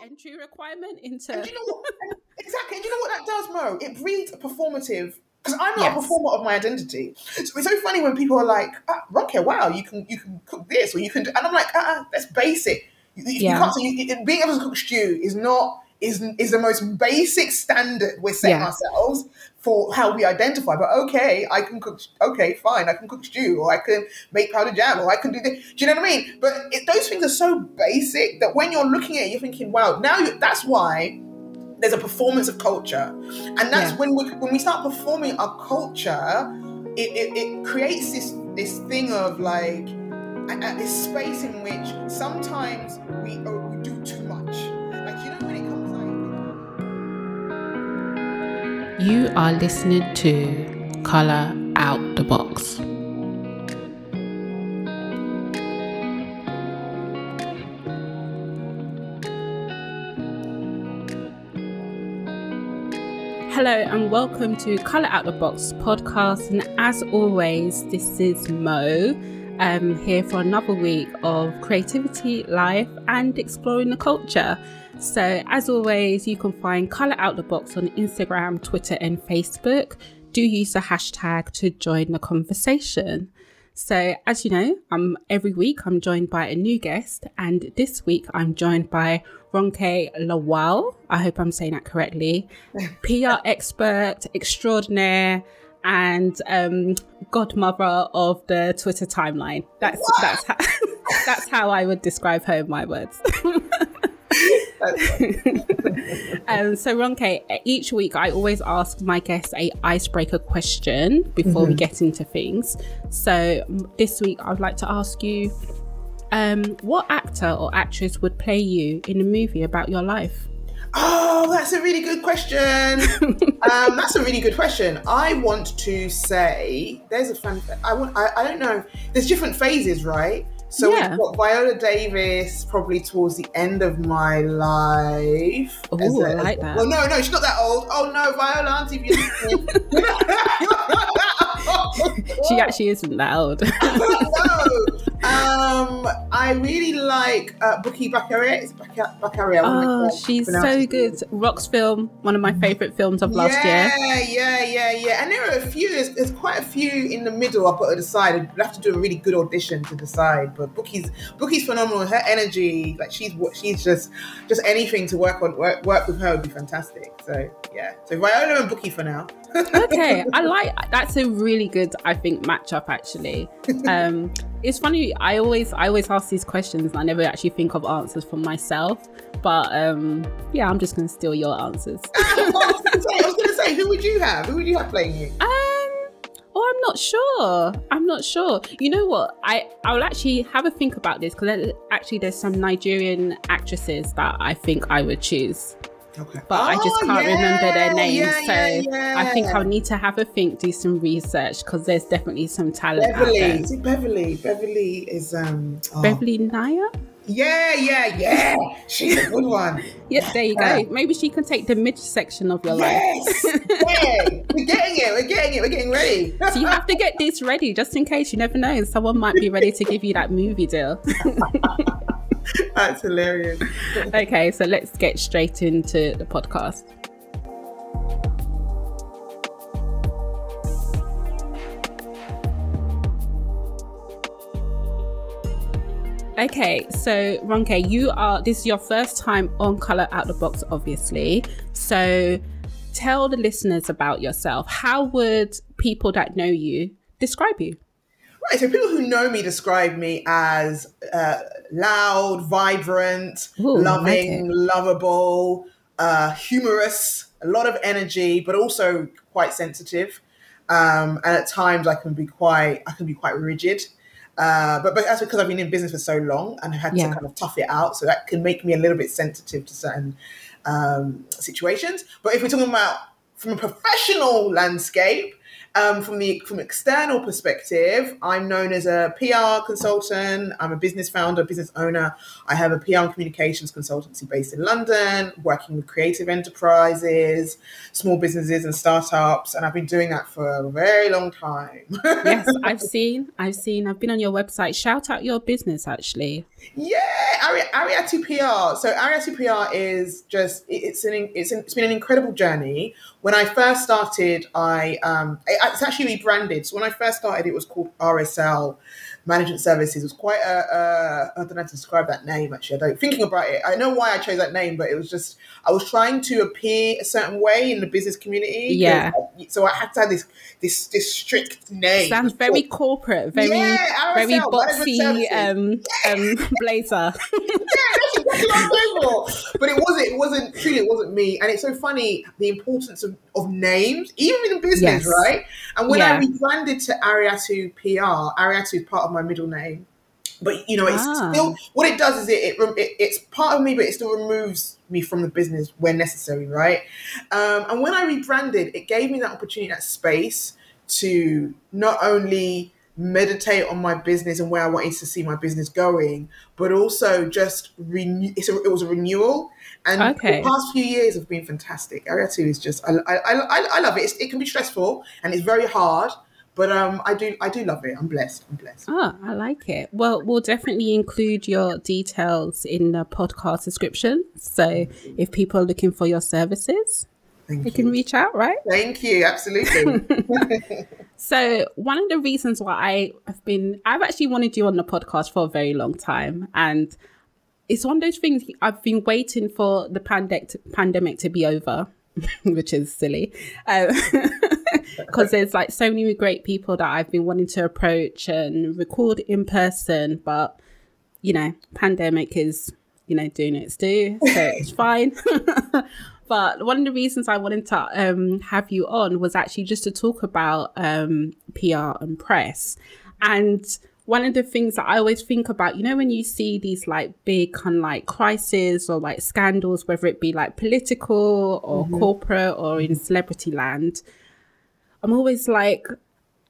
an entry requirement into. And you know what? exactly. And do you know what that does, Mo? It breeds a performative. Because I'm not Yes. a performer of my identity, so it's so funny when people are like, ah, "Rocket, wow, you can you can cook this or you can," do, and I'm like, "Ah, uh that's basic. You, you can't. So you- being able to cook stew is not is is the most basic standard we're setting Yeah. ourselves for how we identify. But okay, I can cook. Okay, fine, I can cook stew, or I can make pounded yam, or I can do this. Do you know what I mean? But it, those things are so basic that when you're looking at it, you're thinking, "Wow!" Now you, that's why there's a performance of culture, and that's Yeah. when we when we start performing our culture, it, it, it creates this this thing of like a- a- this space in which sometimes we oh, we do too You are listening to Color Out the Box. Hello and welcome to Color Out the Box podcast. And as always, this is Mo. Um, here for another week of creativity, life, and exploring the culture. So, as always, you can find Color Out the Box on Instagram, Twitter, and Facebook. Do use the hashtag to join the conversation. So, as you know, I'm every week I'm joined by a new guest, and this week I'm joined by Ronke Lawal. I hope I'm saying that correctly. PR expert extraordinaire and um, godmother of the Twitter timeline. That's that's how, that's how I would describe her in my words. um, so Ronke, each week I always ask my guests a icebreaker question before we get into things. So this week I would like to ask you, um, what actor or actress would play you in a movie about your life? Oh, that's a really good question. um, that's a really good question. I want to say there's a fun. I want. I, I don't know. There's different phases, right? So Yeah. we've got Viola Davis probably towards the end of my life. Oh, As I like that. Well, no, no, she's not that old. Oh no, Viola, auntie, you're listening. She actually isn't that old. no. Um, I really like uh, Bukky Bakaria. It's Bakaria. Oh, she's so good. Rocks film, one of my favorite films of last year. yeah, Yeah, yeah, yeah. And there are a few. There's, there's quite a few in the middle. I put her aside. I'd have to do a really good audition to decide. But Bukky's Bukky's phenomenal. Her energy, like she's what she's just just anything to work on. Work, work with her would be fantastic. So yeah. So Viola and Bukky for now. Okay i like that's a really good i think matchup actually. Um it's funny i always i always ask these questions and i never actually think of answers for myself but um yeah i'm just gonna steal your answers. I was gonna say, I was gonna say, who would you have? Who would you have playing you? um oh i'm not sure. I'm not sure. You know what? I i'll actually have a think about this because actually there's some nigerian actresses that i think i would choose Okay. but I just Oh, can't remember their yeah, names. yeah, so yeah, I think. I'll need to have a think, do some research because there's definitely some talent out there. Beverly. Is it Beverly? Beverly is um. oh. Beverly Naya? Yeah, yeah, yeah. She's a good one. Yeah, there you go. Yeah. Maybe she can take the mid section of your life. Yes. yeah. We're getting it. We're getting it. We're getting ready. So you have to get this ready just in case. You never know. Someone might be ready to give you that movie deal. That's hilarious. okay, so let's get straight into the podcast. Okay, so Ronke, you are this is your first time on Color Out the Box, obviously. So tell the listeners about yourself. How would people that know you describe you? So people who know me describe me as uh, loud, vibrant, Ooh, I like loving, lovable, uh, humorous, a lot of energy, but also quite sensitive. Um, and at times I can be quite, I can be quite rigid. Uh, but, but that's because I've been in business for so long and I've had Yeah. to kind of tough it out. So that can make me a little bit sensitive to certain um, situations. But if we're talking about from a professional landscape, Um, from the from external perspective, I'm known as a PR consultant. I'm a business founder, business owner. I have a PR and communications consultancy based in London, working with creative enterprises, small businesses, and startups. And I've been doing that for a very long time. yes, I've seen. I've seen. I've been on your website. Shout out your business, actually. Yeah, Ari- Ariatu PR. So Ariatu PR is just it's an it's an, it's been an incredible journey. When I first started, I um it's actually rebranded. So when I first started, it was called RSL Management Services. Was quite a, a I don't know how to describe that name actually. I don't thinking about it. I know why I chose that name, but it was just I was trying to appear a certain way in the business community. Yeah. So I had to have this this this strict name. Sounds very corporate, very Yeah, very boxy um um blazer. yeah, that's exactly what I'm going for. But it wasn't. It wasn't truly. It wasn't me. And it's so funny the importance of, of names, even in business, Yes. right? And when I rebranded to Ariatu PR, Ariatu is part of my middle name. But you know, it's Ah. still what it does is it, it, it it's part of me, but it still removes me from the business when necessary, right? Um, and when I rebranded, it gave me that opportunity, that space to not only meditate on my business and where I wanted to see my business going, but also just renew. It's a, it was a renewal, and Okay. the past few years have been fantastic. Ariatu is just I I, I, I love it. It's, it can be stressful and it's very hard, but um I do I do love it. I'm blessed. I'm blessed. Oh, I like it. Well, we'll definitely include your details in the podcast description. So if people are looking for your services, Thank they you. can reach out, right? Thank you. Absolutely. So one of the reasons why I have been, I've actually wanted you on the podcast for a very long time, and it's one of those things I've been waiting for the pandemic pandemic to be over, which is silly, because there's like so many great people that I've been wanting to approach and record in person, but you know, pandemic is you know doing its due, so it's fine. But one of the reasons I wanted to um, have you on was actually just to talk about um, PR and press. And one of the things that I always think about, you know, when you see these like big kind of like crises or like scandals, whether it be like political or corporate or in celebrity land, I'm always like,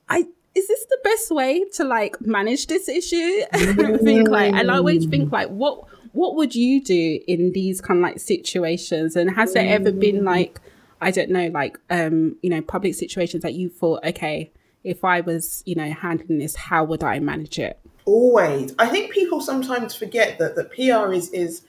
I is this the best way to like manage this issue? and I think like, and I always think like, what what would you do in these kind of like situations? And has there ever been like, I don't know, like um, you know, public situations that you thought, okay, if I was, you know, handling this, how would I manage it? Always. I think people sometimes forget that that PR is is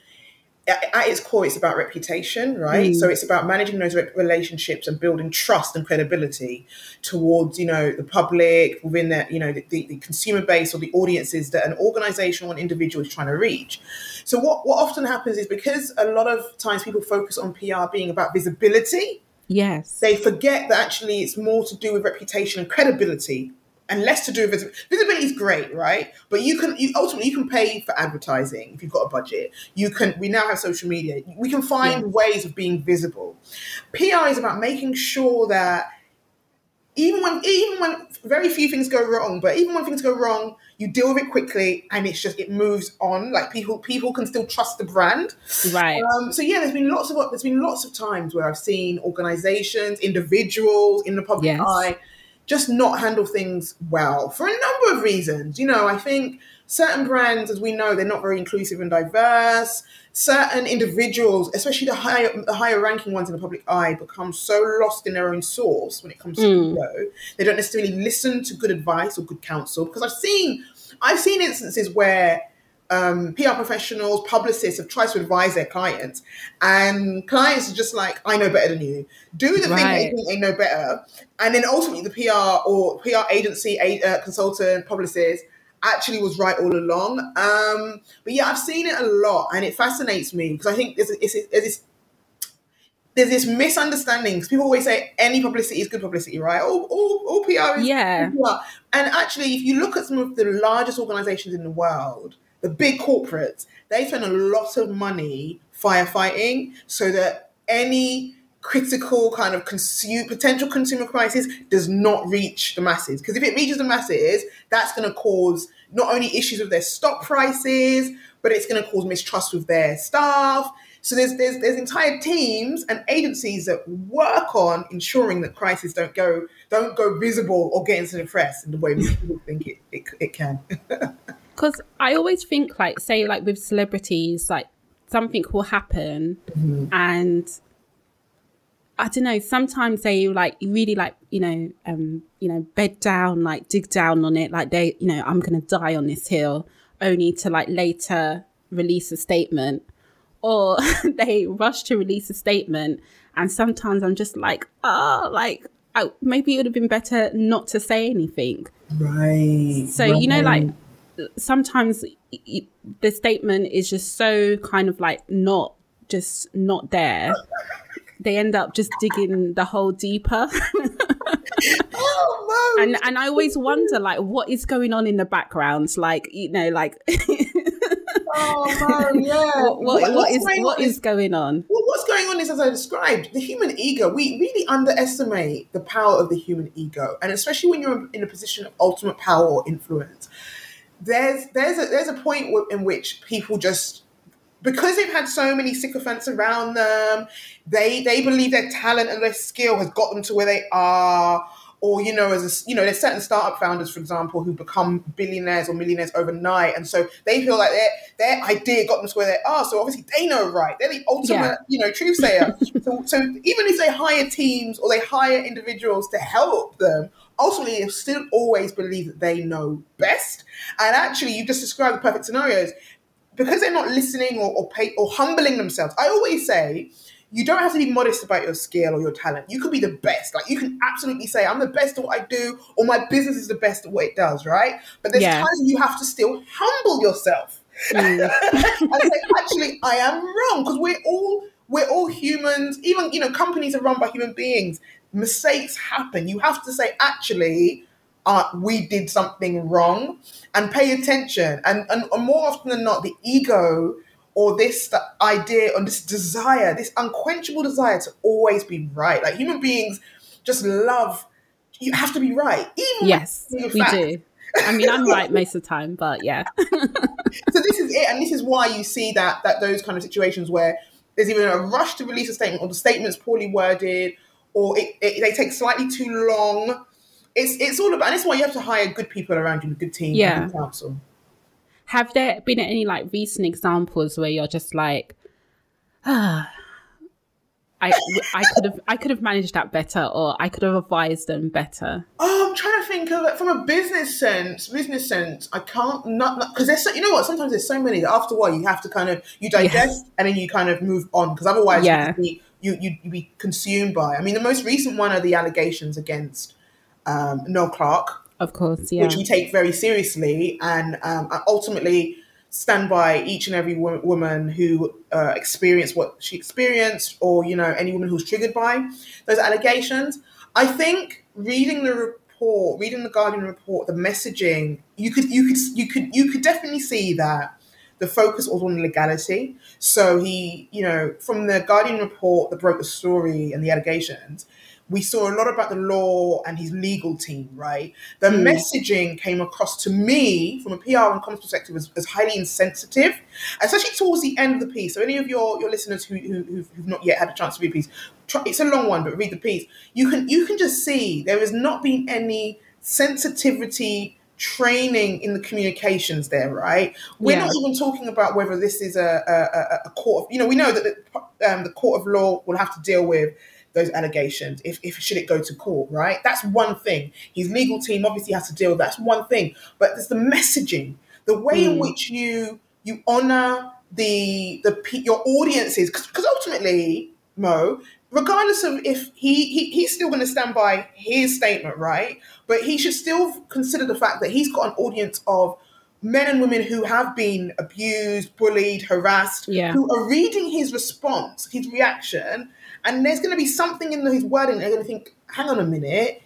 at its core, it's about reputation, right? Mm. So it's about managing those re- relationships and building trust and credibility towards, you know, the public within the, you know, the, the, the consumer base or the audiences that an organization or an individual is trying to reach. So what what often happens is because a lot of times people focus on PR being about visibility, Yes. they forget that actually it's more to do with reputation and credibility and less to do with vis- visibility is great right? But you can you ultimately you can pay for advertising if you've got a budget. You can we now have social media. We can find ways of being visible. Pr is about making sure that even when even when very few things go wrong but even when things go wrong you deal with it quickly and it's just it moves on. Like people people can still trust the brand. Right. um, so yeah, there's been lots of there's been lots of times where I've seen organisations, individuals in the public Yes. eye, just not handle things well for a number of reasons. You know, I think certain brands, as we know, they're not very inclusive and diverse. Certain individuals, especially the higher the higher ranking ones in the public eye, become so lost in their own source when it comes to Mm. ego. They don't necessarily listen to good advice or good counsel because I've seen I've seen instances where um, PR professionals, publicists have tried to advise their clients, and clients are just like, "I know better than you. Do the thing they think they know better," and then ultimately the PR or PR agency, a, uh, consultant, publicist actually was right all along. Um, but yeah, I've seen it a lot, and it fascinates me because I think there's, it's, it's, this there's this misunderstanding because people always say any publicity is good publicity, right? All, all, all PR is Yeah. good PR. And actually, if you look at some of the largest organizations in the world, the big corporates, they spend a lot of money firefighting so that any critical kind of consume, potential consumer crisis does not reach the masses. Because if it reaches the masses, that's going to cause not only issues with their stock prices, but it's going to cause mistrust with their staff. So there's there's there's entire teams and agencies that work on ensuring that crises don't go don't go visible or get into the press in the way people think it it, it can. Because I always think like say like with celebrities like something will happen mm-hmm. and I don't know. Sometimes they like really like you know, um, you know, bed down, like dig down on it, like they, you know, I'm gonna die on this hill, only to like later release a statement, or they rush to release a statement, and sometimes I'm just like, ah, oh, like I, maybe it would have been better not to say anything. Right. So right. you know, like sometimes the statement is just so kind of like not just not there they end up just digging the hole deeper. oh, and and I always wonder like what is going on in the background, like you know, like. oh no, yeah. What, what, what is what is, is going on? Well, what's going on is as I described, the human ego. We really underestimate the power of the human ego, and especially when you're in a position of ultimate power or influence. There's there's a there's a point in which people just because they've had so many sycophants around them, they they believe their talent and their skill has got them to where they are. Or you know, as a, you know, there's certain startup founders, for example, who become billionaires or millionaires overnight, and so they feel like their their idea got them to where they are. So obviously they know right; they're the ultimate, yeah. you know, truth sayer. so, so even if they hire teams or they hire individuals to help them, ultimately still always believe that they know best. And actually, you just described the perfect scenarios because they're not listening or or, pay, or humbling themselves. I always say you don't have to be modest about your skill or your talent. You could be the best. Like you can absolutely say, I'm the best at what I do, or my business is the best at what it does, right? But there's yeah. times you have to still humble yourself. Mm. and say, actually, I am wrong. Because we're all we're all humans. Even, you know, companies are run by human beings. Mistakes happen. You have to say, actually, uh, we did something wrong and pay attention. And, and, and more often than not, the ego or this idea or this desire, this unquenchable desire to always be right. Like human beings just love, you have to be right. Even yes, we do. I mean, I'm right most of the time, but yeah. so this is it, and this is why you see that that those kind of situations where there's even a rush to release a statement, or the statement's poorly worded, or it, it, they take slightly too long, it's it's all about, and it's why you have to hire good people around you, a good team, yeah. good counsel. Have there been any like recent examples where you're just like, ah, I I could have I could have managed that better, or I could have advised them better. Oh, I'm trying to think of it from a business sense. Business sense, I can't not because there's so, you know what. Sometimes there's so many that after a while you have to kind of you digest and then you kind of move on because otherwise yeah. you you you you be consumed by. I mean, the most recent one are the allegations against um, Noel Clarke, Of course, yeah. Which we take very seriously and um, ultimately stand by each and every wo- woman who uh, experienced what she experienced or, you know, any woman who's triggered by those allegations. I think reading the report, reading the Guardian report, the messaging, you could, you could, you could, you could definitely see that the focus was on legality. So he, you know, from the Guardian report that broke the story and the allegations, we saw a lot about the law and his legal team, right? The mm. messaging came across to me from a PR and comms perspective as, as, highly insensitive, especially towards the end of the piece. So, any of your, your listeners who, who, who've not yet had a chance to read the piece, try, it's a long one, but read the piece. You can you can just see there has not been any sensitivity training in the communications there, right? We're yeah. not even talking about whether this is a, a, a court of, you know, we know that the, um, the court of law will have to deal with those allegations if, if should it go to court right that's one thing his legal team obviously has to deal with that's one thing but there's the messaging the way mm. in which you you honor the the your audiences because ultimately mo regardless of if he, he he's still going to stand by his statement right but he should still consider the fact that he's got an audience of men and women who have been abused bullied harassed yeah. who are reading his response his reaction and there's going to be something in his wording they're going to think, hang on a minute,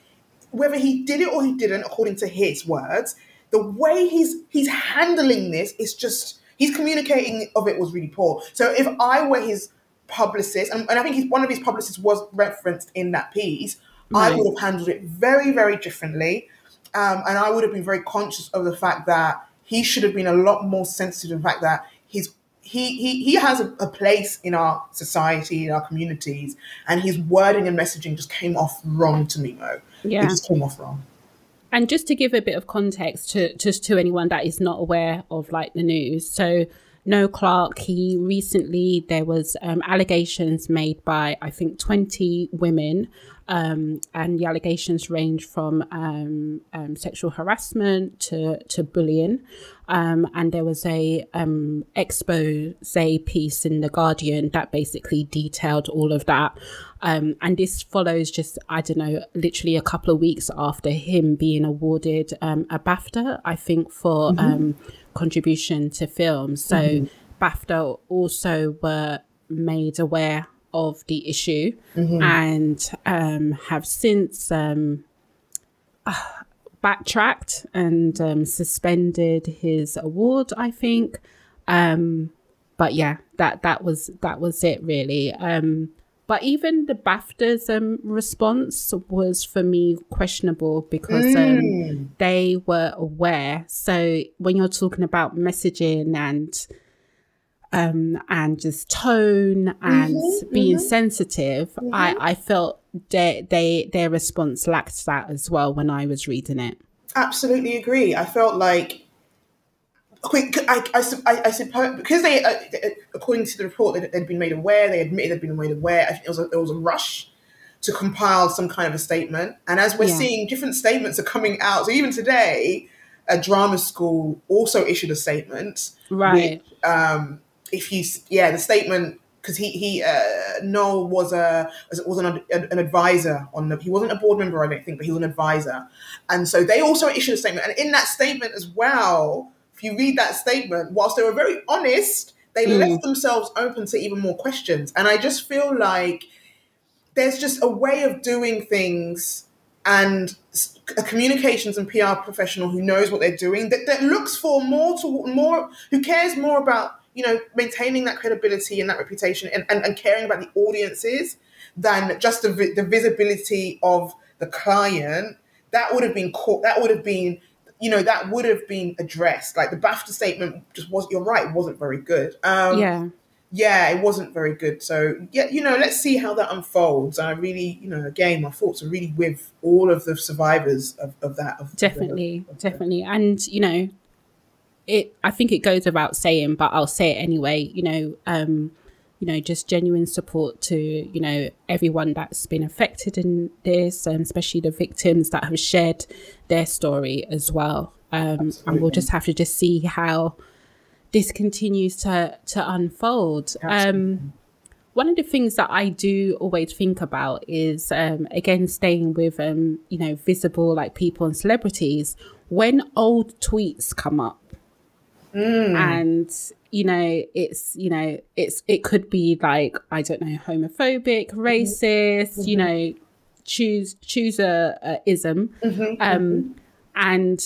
whether he did it or he didn't, according to his words, the way he's he's handling this is just he's communicating of it was really poor. So if I were his publicist, and, and I think one of his publicists was referenced in that piece, right. I would have handled it very, very differently. Um, and I would have been very conscious of the fact that he should have been a lot more sensitive to the fact that his he he he has a, a, place in our society, in our communities, and his wording and messaging just came off wrong to me, Mo. Yeah. It just came off wrong. And just to give a bit of context to just to anyone that is not aware of like the news, so Noel Clarke, he recently there was um, allegations made by I think twenty women um, and the allegations range from um, um, sexual harassment to, to bullying. Um, and there was a um, expose piece in The Guardian that basically detailed all of that. Um, and this follows just, I don't know, literally a couple of weeks after him being awarded a BAFTA, I think, for mm-hmm. Contribution to film. So mm-hmm. BAFTA also were made aware of the issue mm-hmm. and um, have since um, uh, backtracked and um, suspended his award. I think, um, but yeah, that that was that was it really. Um, but even the BAFTA's um, response was for me questionable because mm. they were aware. So when you're talking about messaging and um, and just tone and mm-hmm, being mm-hmm. sensitive, mm-hmm. I, I felt they, they their response lacked that as well when I was reading it. Absolutely agree. I felt like quick. I, I, I, I suppose because they, uh, according to the report, they, had been made aware. They admitted they'd been made aware. I think it was a, it was a rush to compile some kind of a statement. And as we're yeah. seeing, different statements are coming out. So even today, a drama school also issued a statement, right? Which, um, if you yeah the statement because he he uh, Noel was a was an, an advisor on the he wasn't a board member I don't think but he was an advisor and so they also issued a statement and in that statement as well if you read that statement whilst they were very honest they mm. left themselves open to even more questions and I just feel like there's just a way of doing things and a communications and PR professional who knows what they're doing that, that looks for more to more who cares more about you know, maintaining that credibility and that reputation and, and, and caring about the audiences than just the, the visibility of the client, that would have been caught, that would have been, you know, that would have been addressed. Like the BAFTA statement just was, you're right, wasn't very good. Um, yeah. Yeah, it wasn't very good. So, yeah, you know, let's see how that unfolds. I really, you know, again, my thoughts are really with all of the survivors of, of that. Of, definitely, of, definitely. And, you know, it I think it goes without saying, but I'll say it anyway, you know, um, you know, just genuine support to, you know, everyone that's been affected in this, and especially the victims that have shared their story as well. Um, and we'll just have to just see how this continues to to unfold. Um, one of the things that I do always think about is um, again staying with um, you know visible like people and celebrities. When old tweets come up, Mm. And you know, it's you know, it's it could be like I don't know, homophobic, mm-hmm. racist. Mm-hmm. You know, choose choose a, a ism, mm-hmm. um, and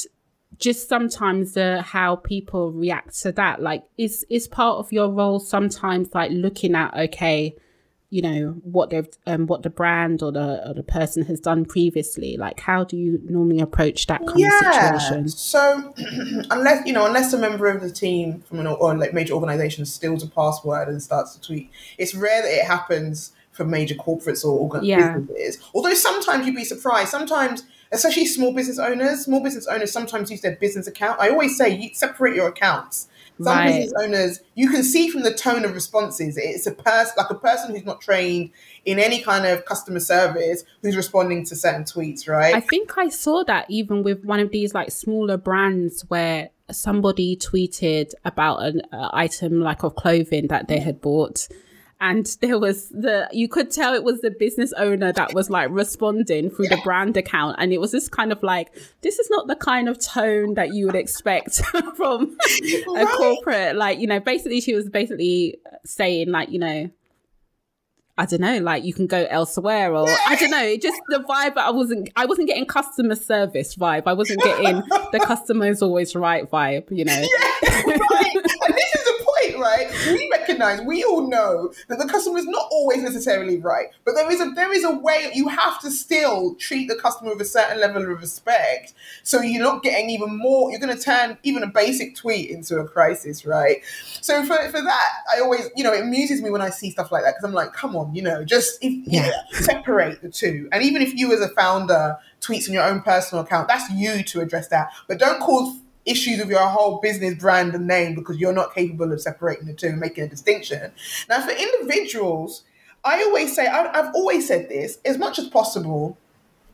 just sometimes the how people react to that. Like, is is part of your role sometimes like looking at okay you know what they've um, what the brand or the or the person has done previously like how do you normally approach that kind yeah. of situation so unless you know unless a member of the team from an or like major organization steals a password and starts to tweet it's rare that it happens for major corporates or organ- yeah. businesses although sometimes you'd be surprised sometimes especially small business owners small business owners sometimes use their business account i always say you separate your accounts some right. business owners, you can see from the tone of responses, it's a person like a person who's not trained in any kind of customer service who's responding to certain tweets, right? I think I saw that even with one of these like smaller brands where somebody tweeted about an uh, item like of clothing that they had bought and there was the you could tell it was the business owner that was like responding through the brand account and it was just kind of like this is not the kind of tone that you would expect from a corporate like you know basically she was basically saying like you know I don't know, like you can go elsewhere or I don't know, it just the vibe I wasn't I wasn't getting customer service vibe. I wasn't getting the customer is always right vibe, you know. Yeah, right. and this is the point, right? We recognize, we all know that the customer is not always necessarily right, but there is a there is a way you have to still treat the customer with a certain level of respect, so you're not getting even more. You're going to turn even a basic tweet into a crisis, right? So for for that, I always you know it amuses me when I see stuff like that because I'm like, come on, you know, just if, yeah. yeah, separate the two, and even if you as a founder tweets on your own personal account, that's you to address that, but don't cause issues with your whole business brand and name because you're not capable of separating the two and making a distinction. Now, for individuals, I always say, I've always said this, as much as possible,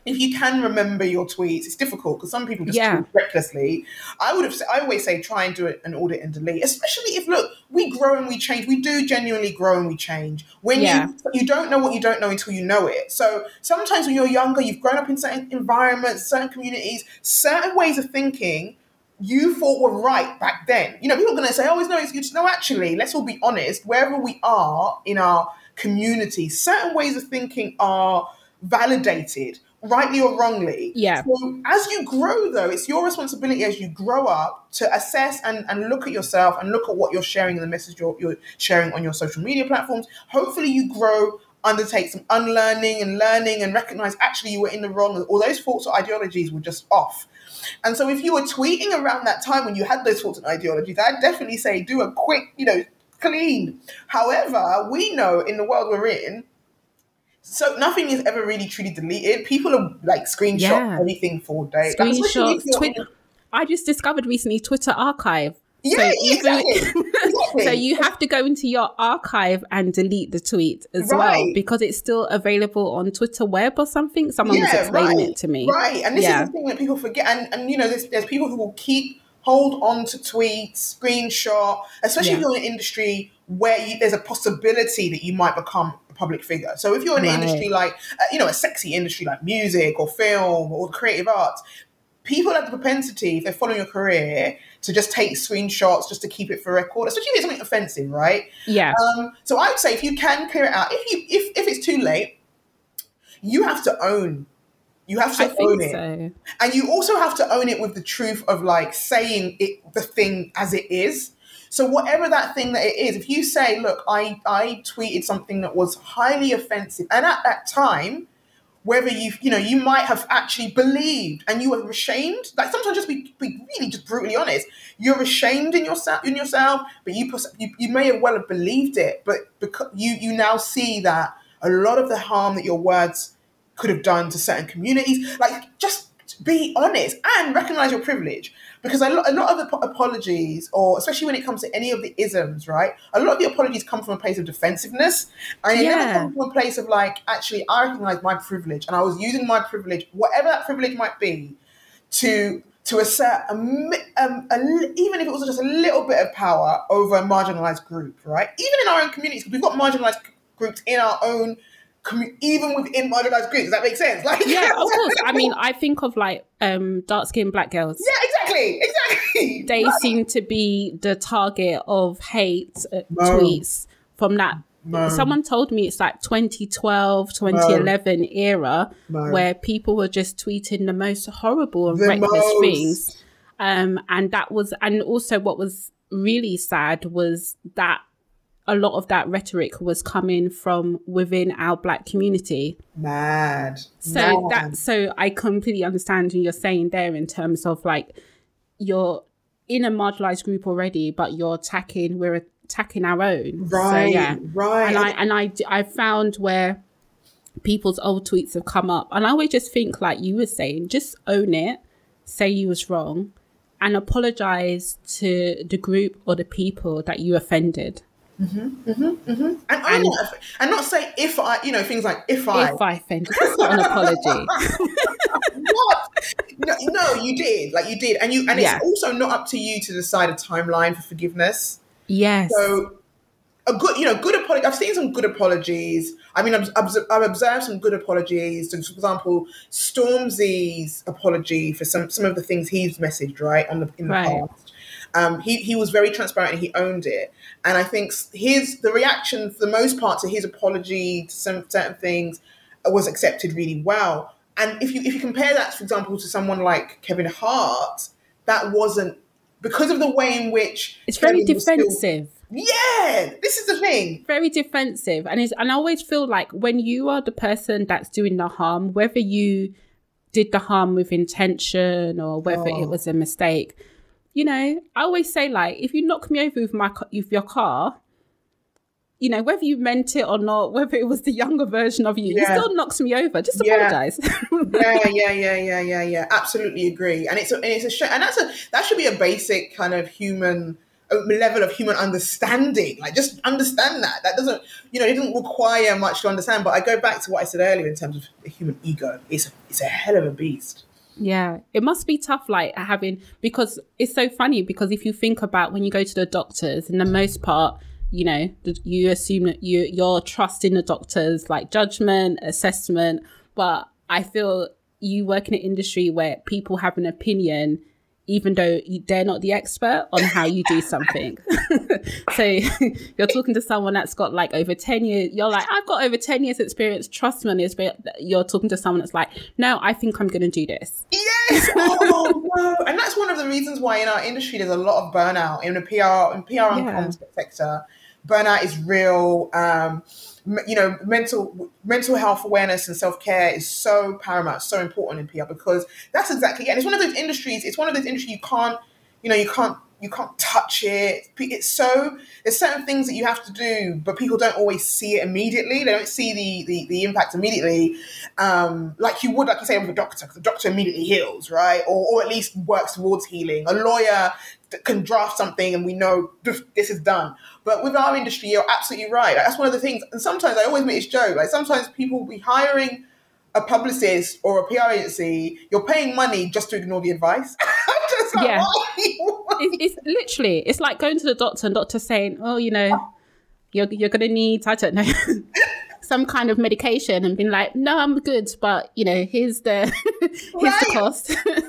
if you can remember your tweets, it's difficult because some people just yeah. tweet recklessly. I would have, I always say, try and do it an audit and delete. Especially if look, we grow and we change. We do genuinely grow and we change. When yeah. you you don't know what you don't know until you know it. So sometimes when you're younger, you've grown up in certain environments, certain communities, certain ways of thinking you thought were right back then. You know, people are going to say, oh, it's no excuse. No, actually, let's all be honest. Wherever we are in our community, certain ways of thinking are validated, rightly or wrongly. Yeah. So as you grow, though, it's your responsibility as you grow up to assess and, and look at yourself and look at what you're sharing and the message you're, you're sharing on your social media platforms. Hopefully, you grow undertake some unlearning and learning and recognize actually you were in the wrong all those thoughts or ideologies were just off and so if you were tweeting around that time when you had those thoughts and ideologies, I'd definitely say do a quick, you know, clean. However, we know in the world we're in, so nothing is ever really truly deleted. People are like screenshot yeah. everything for days. Screenshots, Twitter. I just discovered recently Twitter archive. Yeah, so exactly. exactly. so you have to go into your archive and delete the tweet as right. well because it's still available on Twitter web or something. Someone yeah, was explaining right. it to me. Right, and this yeah. is the thing that people forget. And and you know, there's there's people who will keep hold on to tweets, screenshot, especially yeah. if you're in an industry where you, there's a possibility that you might become a public figure. So if you're in an industry like, uh, you know, a sexy industry like music or film or creative arts, people have the propensity, if they're following your career, to just take screenshots just to keep it for record, especially if it's something offensive, right? Yeah. Um, so I would say if you can clear it out, if you if if it's too late, you have to own. You have to I own it, so. and you also have to own it with the truth of like saying it the thing as it is. So whatever that thing that it is, if you say, "Look, I I tweeted something that was highly offensive," and at that time whether you you know you might have actually believed and you were ashamed. Like sometimes just be, be really just brutally honest. You're ashamed in yourself in yourself but you, you you may have well have believed it but because you you now see that a lot of the harm that your words could have done to certain communities. Like just be honest and recognize your privilege because a lot, a lot of the apologies, or especially when it comes to any of the isms, right? A lot of the apologies come from a place of defensiveness, and it yeah. never comes from a place of like, actually, I recognize my privilege, and I was using my privilege, whatever that privilege might be, to to assert a, um, a, even if it was just a little bit of power over a marginalized group, right? Even in our own communities, we've got marginalized groups in our own even within marginalized groups. Does that make sense? Like, yeah, of course. I mean, I think of like um, dark skinned black girls. Yeah, exactly, exactly. They right. seem to be the target of hate uh, tweets from that. Someone told me it's like 2012, 2011 era where people were just tweeting the most horrible and the reckless most. things. Um, and that was, and also what was really sad was that a lot of that rhetoric was coming from within our black community. Mad. So Mad. that so I completely understand what you're saying there in terms of like you're in a marginalized group already, but you're attacking we're attacking our own. Right. So, yeah. Right. And I and I I found where people's old tweets have come up, and I always just think like you were saying, just own it, say you was wrong, and apologize to the group or the people that you offended. Mm-hmm, mm-hmm, mm-hmm. And, and, not, and not say if I, you know, things like if I. If I offended. That's not an apology. what? No, no, you did. Like you did. And you and yeah. it's also not up to you to decide a timeline for forgiveness. Yes. So a good, you know, good apology. I've seen some good apologies. I mean, I've, I've observed some good apologies. So, for example, Stormzy's apology for some some of the things he's messaged right on the in the right. past. Um, he he was very transparent and he owned it. And I think his the reaction for the most part to his apology to some certain things uh, was accepted really well. And if you if you compare that, for example, to someone like Kevin Hart, that wasn't because of the way in which it's very television was still- defensive. yeah, this is the thing. very defensive and it's, and I always feel like when you are the person that's doing the harm whether you did the harm with intention or whether Oh. it was a mistake you know I always say like if you knock me over with my with your car you know whether you meant it or not whether it was the younger version of you Yeah. you still knocks me over just apologize yeah, yeah, yeah, yeah, yeah, yeah. Absolutely agree. And it's a, and it's a sh- and that's a that should be a basic kind of human level of human understanding. Like just understand that. That doesn't you know it doesn't require much to understand. But I go back to what I said earlier in terms of the human ego. It's a, it's a hell of a beast. Yeah, it must be tough, like having because it's so funny because if you think about when you go to the doctors, in the most part, you know, you assume that you you're trusting the doctors like judgment, assessment, but I feel you work in an industry where people have an opinion even though they're not the expert on how you do something. so you're talking to someone that's got like over 10 years, you're like, I've got over 10 years experience, trust me on this, but you're talking to someone that's like, no, I think I'm going to do this. Yes. Oh no. And that's one of the reasons why in our industry there's a lot of burnout in the PR and PR and Yeah. comms sector. Burnout is real. Um, you know, mental mental health awareness and self care is so paramount, so important in PR because that's exactly. And it's one of those industries. It's one of those industries you can't. You know, you can't. You can't touch it. It's so there's certain things that you have to do, but people don't always see it immediately. They don't see the the, the impact immediately, um, like you would, like you say, with a doctor, because the doctor immediately heals, right? Or, or at least works towards healing. A lawyer can draft something and we know this, is done. But with our industry, you're absolutely right. Like, that's one of the things. And sometimes I always make this joke. Like sometimes people will be hiring a publicist or a PR agency. You're paying money just to ignore the advice. Like, Yeah. It's, it's literally, it's like going to the doctor and doctor saying, oh, you know, you're, you're going to need, I don't know, some kind of medication and being like, no, I'm good, but, you know, here's the, here's the cost. right,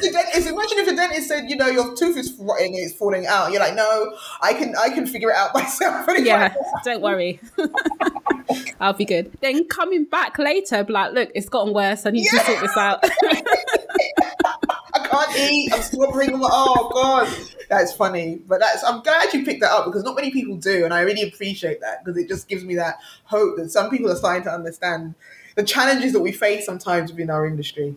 the dentist, imagine if a dentist said, you know, your tooth is rotting, it's falling out. You're like, no, I can, I can figure it out myself. Yeah, like, don't worry. I'll be good. Then coming back later, be like, look, it's gotten worse. I need to sort this out. Can't eat. I'm slobbering. I'm like, oh god, that's funny. But that's I'm glad you picked that up because not many people do, and I really appreciate that because it just gives me that hope that some people are starting to understand the challenges that we face sometimes within our industry.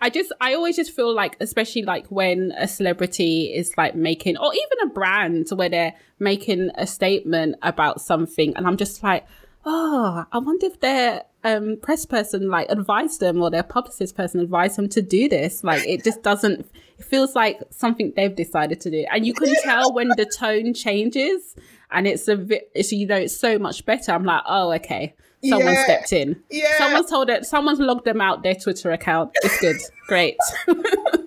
I just, I always just feel like, especially like when a celebrity is like making, or even a brand where they're making a statement about something, and I'm just like, oh, I wonder if their um, press person like advised them or their publicist person advised them to do this. Like, it just doesn't. It feels like something they've decided to do, and you can tell when the tone changes, and it's a bit, it's you know, it's so much better. I'm like, oh, okay. Someone Yeah. stepped in. Yeah. Someone's told it. Someone's logged them out their Twitter account. It's good. Great.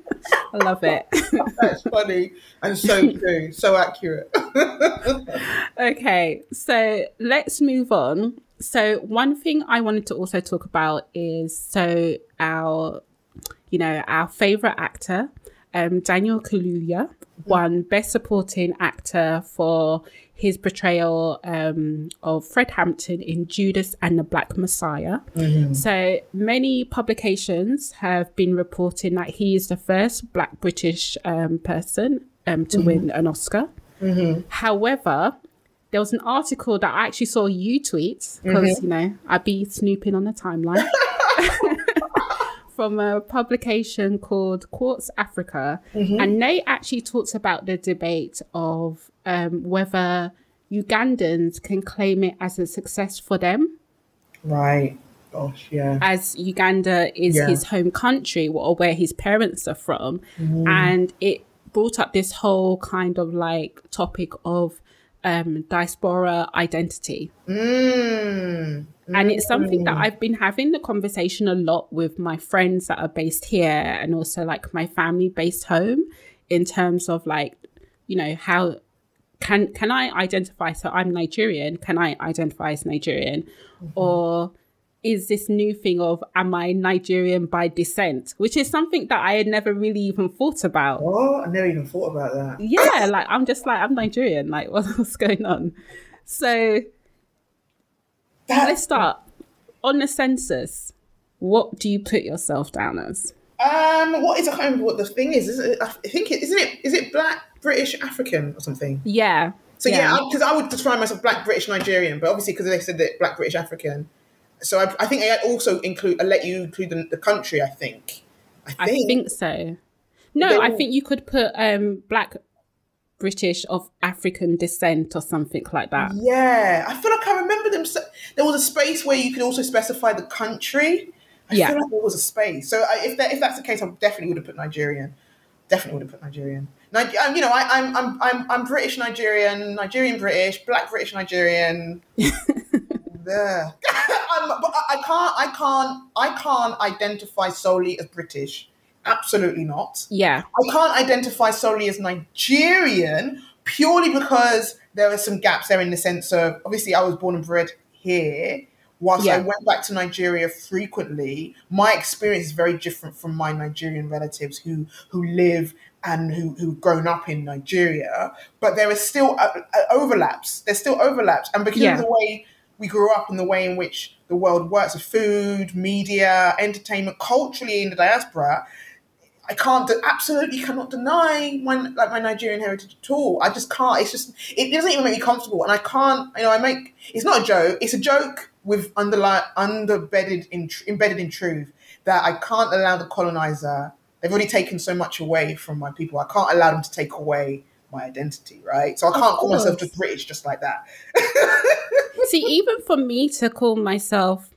I love it. That's funny and so true, so accurate. okay, so let's move on. So one thing I wanted to also talk about is so our, you know, our favorite actor, um, Daniel Kaluuya, won Best Supporting Actor for his portrayal um, of Fred Hampton in Judas and the Black Messiah. So many publications have been reporting that he is the first Black British um, person um, to win an Oscar. However, there was an article that I actually saw you tweet because you know I'd be snooping on the timeline from a publication called Quartz Africa, and they actually talked about the debate of um, whether Ugandans can claim it as a success for them right. Gosh, yeah. as Uganda is Yeah. his home country or where his parents are from. And it brought up this whole kind of like topic of um, diaspora identity. Mm. And it's something that mm. I've been having the conversation a lot with my friends that are based here and also like my family based home in terms of like, you know, how can can I identify so I'm Nigerian, can I identify as Nigerian? Mm-hmm. Or is this new thing of am I Nigerian by descent? Which is something that I had never really even thought about. Oh, I never even thought about that. Yeah, like I'm just like I'm Nigerian. Like what's going on? So That- let's start on the census. What do you put yourself down as? Um, what is I can't remember what the thing is. is it, I think it isn't it. Is it Black British African or something? Yeah. So yeah, because I, would describe myself Black British Nigerian, but obviously because they said that Black British African, so I, I think I also include. I let you include the, the country. I think. I think. I think so. No, I think you could put um, Black British of African descent or something like that. Yeah, I feel like I remember them. There was a space where you could also specify the country. I yeah. feel like there was a space. So if that, if that's the case, I definitely would have put Nigerian. Definitely would have put Nigerian. Niger- um, you know, I, am I'm, I'm I'm British Nigerian, Nigerian British, Black British Nigerian. yeah. um, but I can't I can't I can't identify solely as British. Absolutely not. Yeah. I can't identify solely as Nigerian purely because there are some gaps there in the sense of obviously I was born and bred here whilst yeah. I went back to Nigeria frequently, my experience is very different from my Nigerian relatives who who live and who who've grown up in Nigeria. But there is still uh, uh, overlaps. There's still overlaps, and because yeah. of the way we grew up and the way in which the world works of food, media, entertainment, culturally in the diaspora. I can't absolutely cannot deny my like my Nigerian heritage at all. I just can't. It's just it doesn't even make me comfortable, and I can't. You know, I make it's not a joke. It's a joke with underlying underbedded in embedded in truth that I can't allow the colonizer. They've already taken so much away from my people. I can't allow them to take away my identity, right? So I can't call myself just British just like that. See, even for me to call myself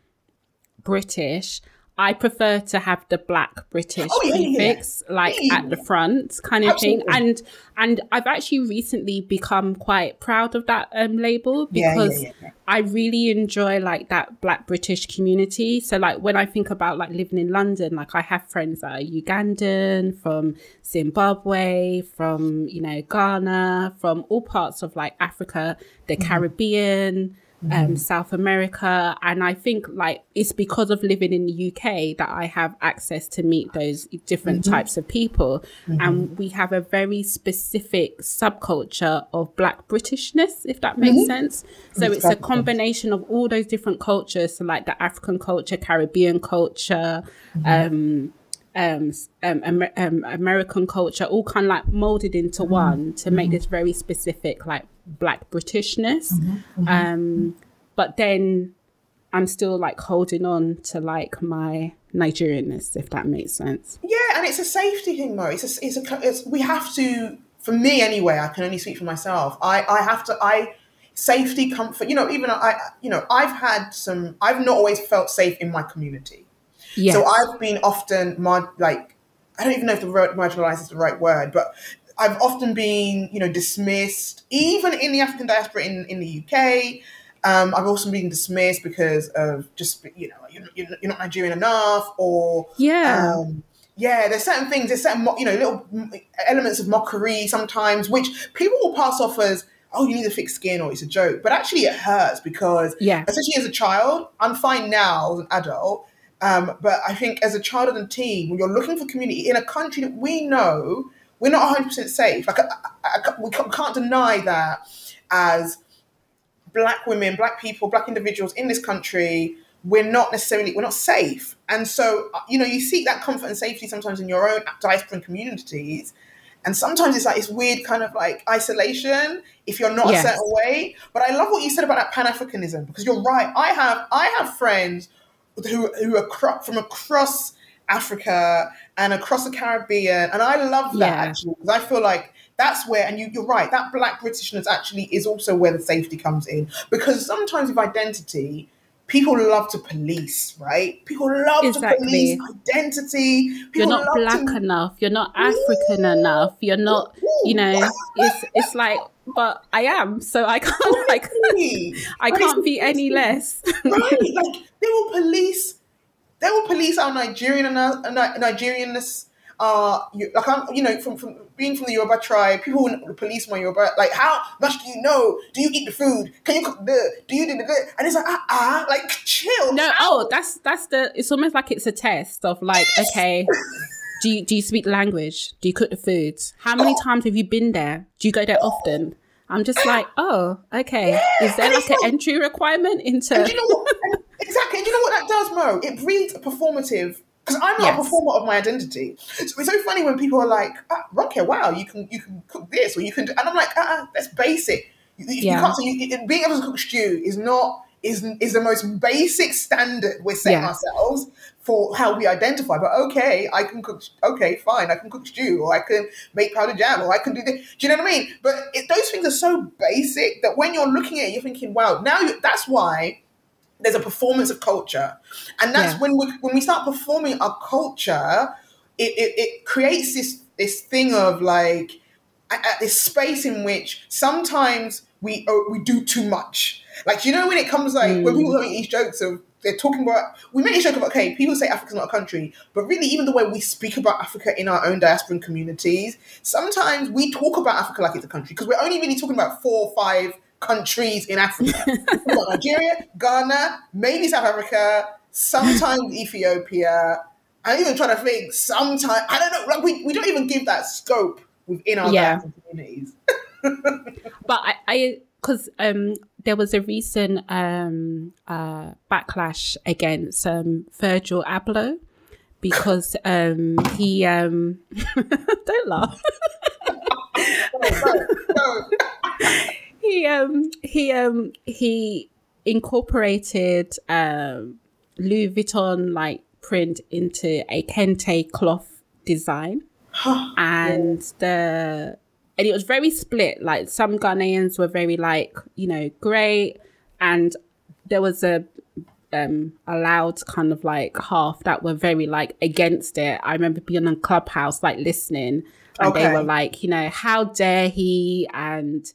British, I prefer to have the black British oh, yeah, prefix yeah. like yeah. at the front kind of Absolutely. thing. And and I've actually recently become quite proud of that um, label because I really enjoy like that black British community. So like when I think about like living in London, like I have friends that are Ugandan, from Zimbabwe, from, you know, Ghana, from all parts of like Africa, the mm-hmm. Caribbean um, mm-hmm. South America. And I think like it's because of living in the UK that I have access to meet those different mm-hmm. types of people. Mm-hmm. And we have a very specific subculture of Black Britishness, if that makes mm-hmm. sense. So it's a combination of all those different cultures. So like the African culture, Caribbean culture, mm-hmm. um, um, um, um, American culture, all kind of like molded into mm-hmm. one to make this very specific like black Britishness. Mm-hmm, mm-hmm. Um, but then I'm still like holding on to like my Nigerianness, if that makes sense. Yeah, and it's a safety thing, Mo. It's a, it's a, it's, we have to, for me anyway, I can only speak for myself. I, I have to, I, safety, comfort, you know, even I, you know, I've had some, I've not always felt safe in my community. Yes. So I've been often, mar- like, I don't even know if the word marginalized is the right word, but I've often been, you know, dismissed, even in the African diaspora in, in the UK. Um, I've also been dismissed because of just, you know, you're, you're not Nigerian enough, or yeah, um, yeah. There's certain things, there's certain, you know, little elements of mockery sometimes, which people will pass off as, oh, you need a thick skin, or it's a joke. But actually, it hurts because, yeah, especially as a child, I'm fine now as an adult. Um, but I think as a child and a teen, when you're looking for community in a country that we know we're not 100% safe. Like, I, I, I, we can't deny that as black women, black people, black individuals in this country, we're not necessarily, we're not safe. And so, uh, you know, you seek that comfort and safety sometimes in your own diaspora communities. And sometimes it's like this weird kind of like isolation if you're not yes. a certain way. But I love what you said about that Pan Africanism because you're right. I have I have friends who who are from across Africa and across the Caribbean. And I love that yeah. actually because I feel like that's where, and you, you're right, that black Britishness actually is also where the safety comes in. Because sometimes with identity, people love to police, right? People love exactly. to police identity. People you're not black to... enough. You're not African Ooh. enough. You're not, you know, it's it's like, but I am, so I can't like, I can't be any less. right? Like they will police they will police our Nigerian and uh, Nigerianness. Uh, like I'm, you know, from, from being from the Yoruba tribe, people will police my Yoruba. Like, how much do you know? Do you eat the food? Can you cook the? Do you do the? And it's like, ah, ah like chill. No, oh, that's that's the. It's almost like it's a test of like, okay. Do you, do you speak the language? Do you cook the food? How many oh. times have you been there? Do you go there often? I'm just like, oh, okay. Yeah, Is there like an like, entry requirement into? And you know what? exactly. And you know what that does, Mo? It breeds a performative because I'm not yes. a performer of my identity. So it's so funny when people are like, ah, "Ronke, wow, you can you can cook this or you can," do, and I'm like, uh-uh, "That's basic. You, yeah. you can't. So you, being able to cook stew is not is is the most basic standard we're setting ourselves for how we identify. But okay, I can cook. Okay, fine, I can cook stew, or I can make pounded yam, or I can do this. Do you know what I mean? But it, those things are so basic that when you're looking at it, you're thinking, "Wow!" Now you, that's why there's a performance of culture, and that's yeah. when we when we start performing our culture, it, it, it creates this this thing of like at this space in which sometimes we uh, we do too much. Like you know when it comes like mm. when people make these jokes of they're talking about we make a joke about okay people say Africa's not a country, but really even the way we speak about Africa in our own diasporan communities, sometimes we talk about Africa like it's a country because we're only really talking about four or five countries in Africa. Nigeria, Ghana, maybe South Africa, sometimes Ethiopia. I'm even trying to think. Sometimes I don't know. Like we, we don't even give that scope within our yeah. communities. but I, because um, there was a recent um, uh, backlash against um, Virgil Abloh because um, he um, don't laugh. no, no, no he um he um he incorporated um Louis Vuitton like print into a kente cloth design. and the and it was very split. Like some Ghanaians were very like, you know, great. And there was a um a loud kind of like half that were very like against it. I remember being on Clubhouse like listening and okay. they were like, you know, how dare he and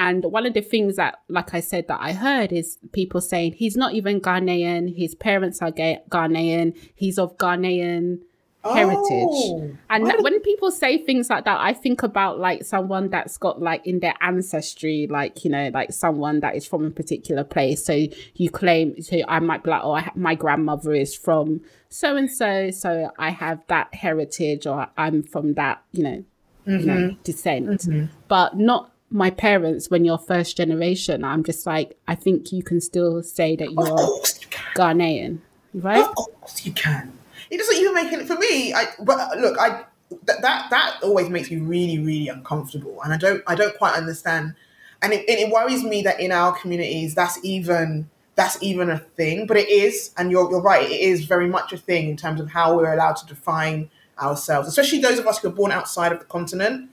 and one of the things that, like I said, that I heard is people saying he's not even Ghanaian. His parents are Ghanaian. He's of Ghanaian heritage. Oh, and when people say things like that, I think about like someone that's got like in their ancestry, like, you know, like someone that is from a particular place. So you claim, so I might be like, oh, ha- my grandmother is from so and so. So I have that heritage or I'm from that, you know, mm-hmm. you know mm-hmm. descent. Mm-hmm. But not my parents when you're first generation i'm just like i think you can still say that you're you ghanaian right? of course you can. It doesn't even make it for me i but uh, look i that, that that always makes me really really uncomfortable and i don't i don't quite understand and it, it worries me that in our communities that's even that's even a thing but it is and you're, you're right it is very much a thing in terms of how we're allowed to define ourselves especially those of us who are born outside of the continent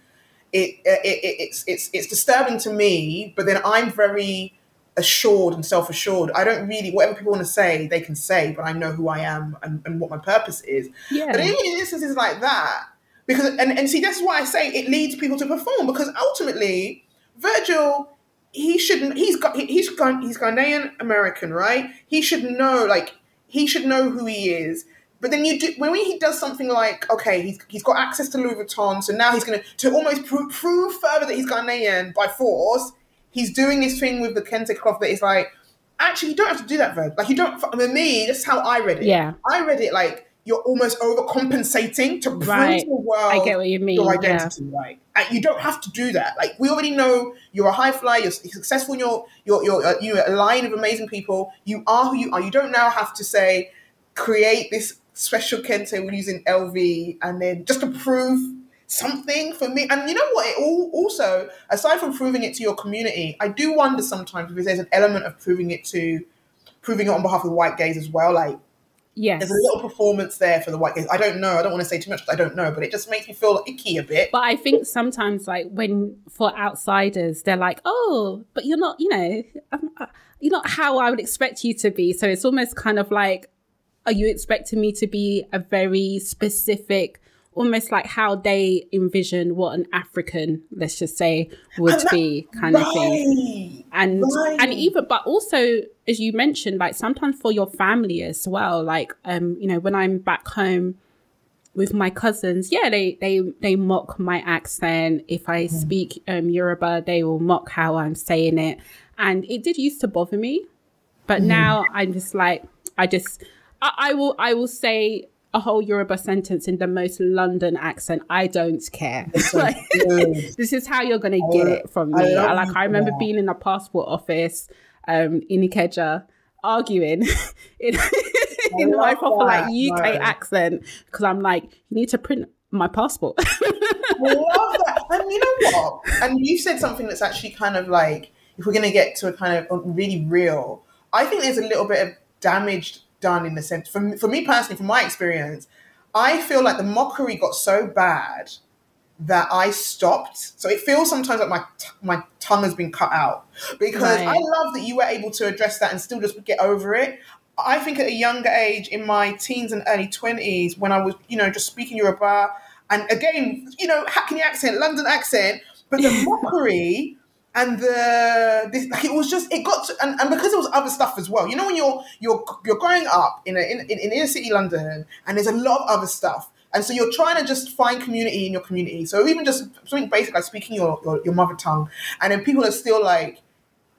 it, uh, it, it, it's it's it's disturbing to me. But then I'm very assured and self assured. I don't really whatever people want to say, they can say, but I know who I am and, and what my purpose is. Yeah. But even in instances like that, because and, and see that's why I say it leads people to perform because ultimately Virgil he shouldn't he's got he's got he's Ghanaian American right he should know like he should know who he is but then you do when he does something like okay, he's he's got access to Louis Vuitton, so now he's going to to almost prove, prove further that he's Ghanaian by force. He's doing this thing with the kente cloth that is like, actually, you don't have to do that, Verb. Like you don't. I mean, me, that's how I read it. Yeah, I read it like you're almost overcompensating to prove right. to the world I get what you mean. your identity, yeah. right? And you don't have to do that. Like we already know you're a high flyer, you're successful, in your you're, you're, uh, you're a line of amazing people. You are who you are. You don't now have to say create this special kente we're using LV, and then just to prove something for me. And you know what? It all also, aside from proving it to your community, I do wonder sometimes if there's an element of proving it to proving it on behalf of the white gaze as well. Like, yeah, there's a little performance there for the white gaze. I don't know. I don't want to say too much. Because I don't know, but it just makes me feel icky a bit. But I think sometimes, like when for outsiders, they're like, "Oh, but you're not. You know, uh, you're not how I would expect you to be." So it's almost kind of like are you expecting me to be a very specific almost like how they envision what an African, let's just say, would be kind right, of thing. And right. and even but also as you mentioned, like sometimes for your family as well. Like um, you know, when I'm back home with my cousins, yeah, they they they mock my accent. If I speak um Yoruba, they will mock how I'm saying it. And it did used to bother me. But mm. now I'm just like I just I, I will I will say a whole Yoruba sentence in the most London accent. I don't care. like, this is how you're gonna get it from me. I like I remember being in a passport office um, in Ikeja arguing in, in my proper like. UK accent because I'm like, you need to print my passport. I love that. And you know what? And you said something that's actually kind of like, if we're going to get to a kind of really real, I think there's a little bit of damage done in the sense, for, me- for me personally, from my experience, I feel like the mockery got so bad that I stopped. So it feels sometimes like my t- my tongue has been cut out because I love that you were able to address that and still just get over it. I think at a younger age, in my teens and early twenties, when I was you know just speaking Yoruba, and again you know Hackney accent, London accent, but the mockery and the this, like it was just it got to, and, and because it was other stuff as well. You know when you're you're you're growing up in a in, in, in inner city London, and there's a lot of other stuff. And so you're trying to just find community in your community. So even just something basic like speaking your, your, your mother tongue, and then people are still like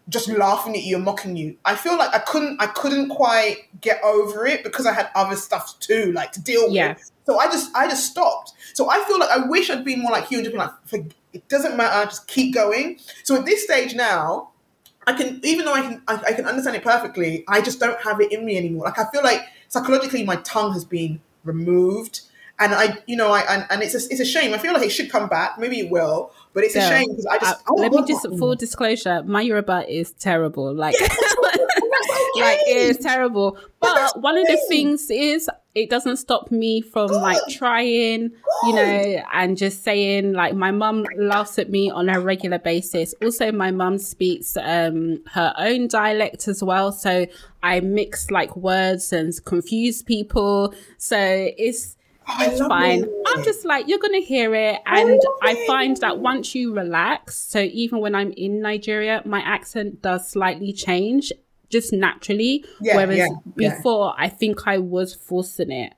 just laughing at you and mocking you. I feel like I couldn't I couldn't quite get over it because I had other stuff too, like to deal Yeah. with. So I just I just stopped. So I feel like I wish I'd been more like you and just been like, "For- it doesn't matter, just keep going. So at this stage now, I can even though I can I, I can understand it perfectly, I just don't have it in me anymore. Like I feel like psychologically my tongue has been removed. And I, you know, I and, and it's a, it's a shame. I feel like it should come back. Maybe it will, but it's a shame because I just. Uh, I let me just that. full disclosure, my Yoruba is terrible. Like okay. like it is terrible. But But one of the things is it doesn't stop me from like trying, you know, and just saying like my mum laughs at me on a regular basis. Also, my mum speaks um her own dialect as well, so I mix like words and confuse people. So it's Oh, it's fine. it. I'm just like, you're going to hear it. And I it. find that once you relax, so even when I'm in Nigeria, my accent does slightly change just naturally. Yeah, Whereas yeah, yeah. before, I think I was forcing it.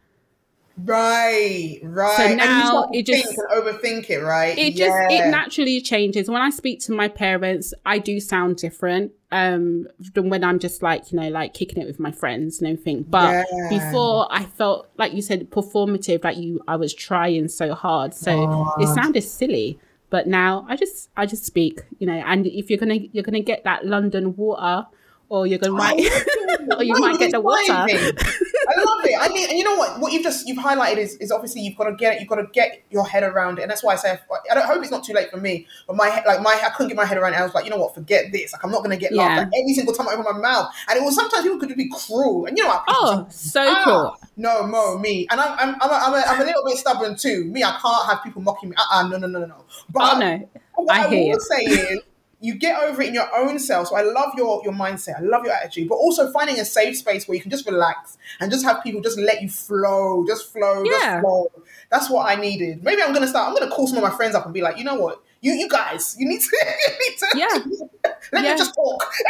Right, right. So now it just- overthink it, right? It yeah. just it naturally changes. When I speak to my parents, I do sound different um than when I'm just like, you know, like kicking it with my friends and everything. But Yeah. before I felt like you said performative, like you I was trying so hard. So it sounded silly. But now I just I just speak, you know, and if you're gonna you're gonna get that London water or you're gonna might or you might get the water. I love it. I mean, and you know what? What you've just you've highlighted is, is obviously you've got to get it. You've got to get your head around it, and that's why I say I don't hope it's not too late for me. But my like my, I couldn't get my head around it. I was like, you know what? Forget this. Like I'm not going to get laughed Yeah. at every single time I open my mouth. And it was sometimes people could be cruel, and you know what? Oh, so Ah, cool. No, Mo, me, and I'm I'm I'm a, I'm, a, I'm a little bit stubborn too. Me, I can't have people mocking me. Uh, uh no, no, no, no, no. But Oh no. what I I, hear will you. say is, you get over it in your own self. So I love your your mindset. I love your attitude, but also finding a safe space where you can just relax and just have people just let you flow, just flow, Yeah. just flow. That's what I needed. Maybe I'm gonna start. I'm gonna call some of my friends up and be like, you know what, you you guys, you need to, you need to Yeah. let Yeah. me just talk.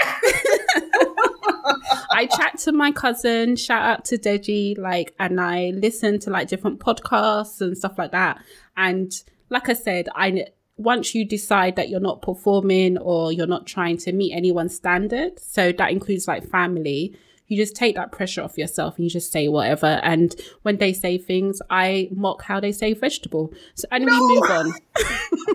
I chat to my cousin, shout out to Deji, like, and I listen to like different podcasts and stuff like that. And like I said, I once you decide that you're not performing or you're not trying to meet anyone's standard, so that includes like family, you just take that pressure off yourself and you just say whatever. And when they say things, I mock how they say vegetable. So and we move on.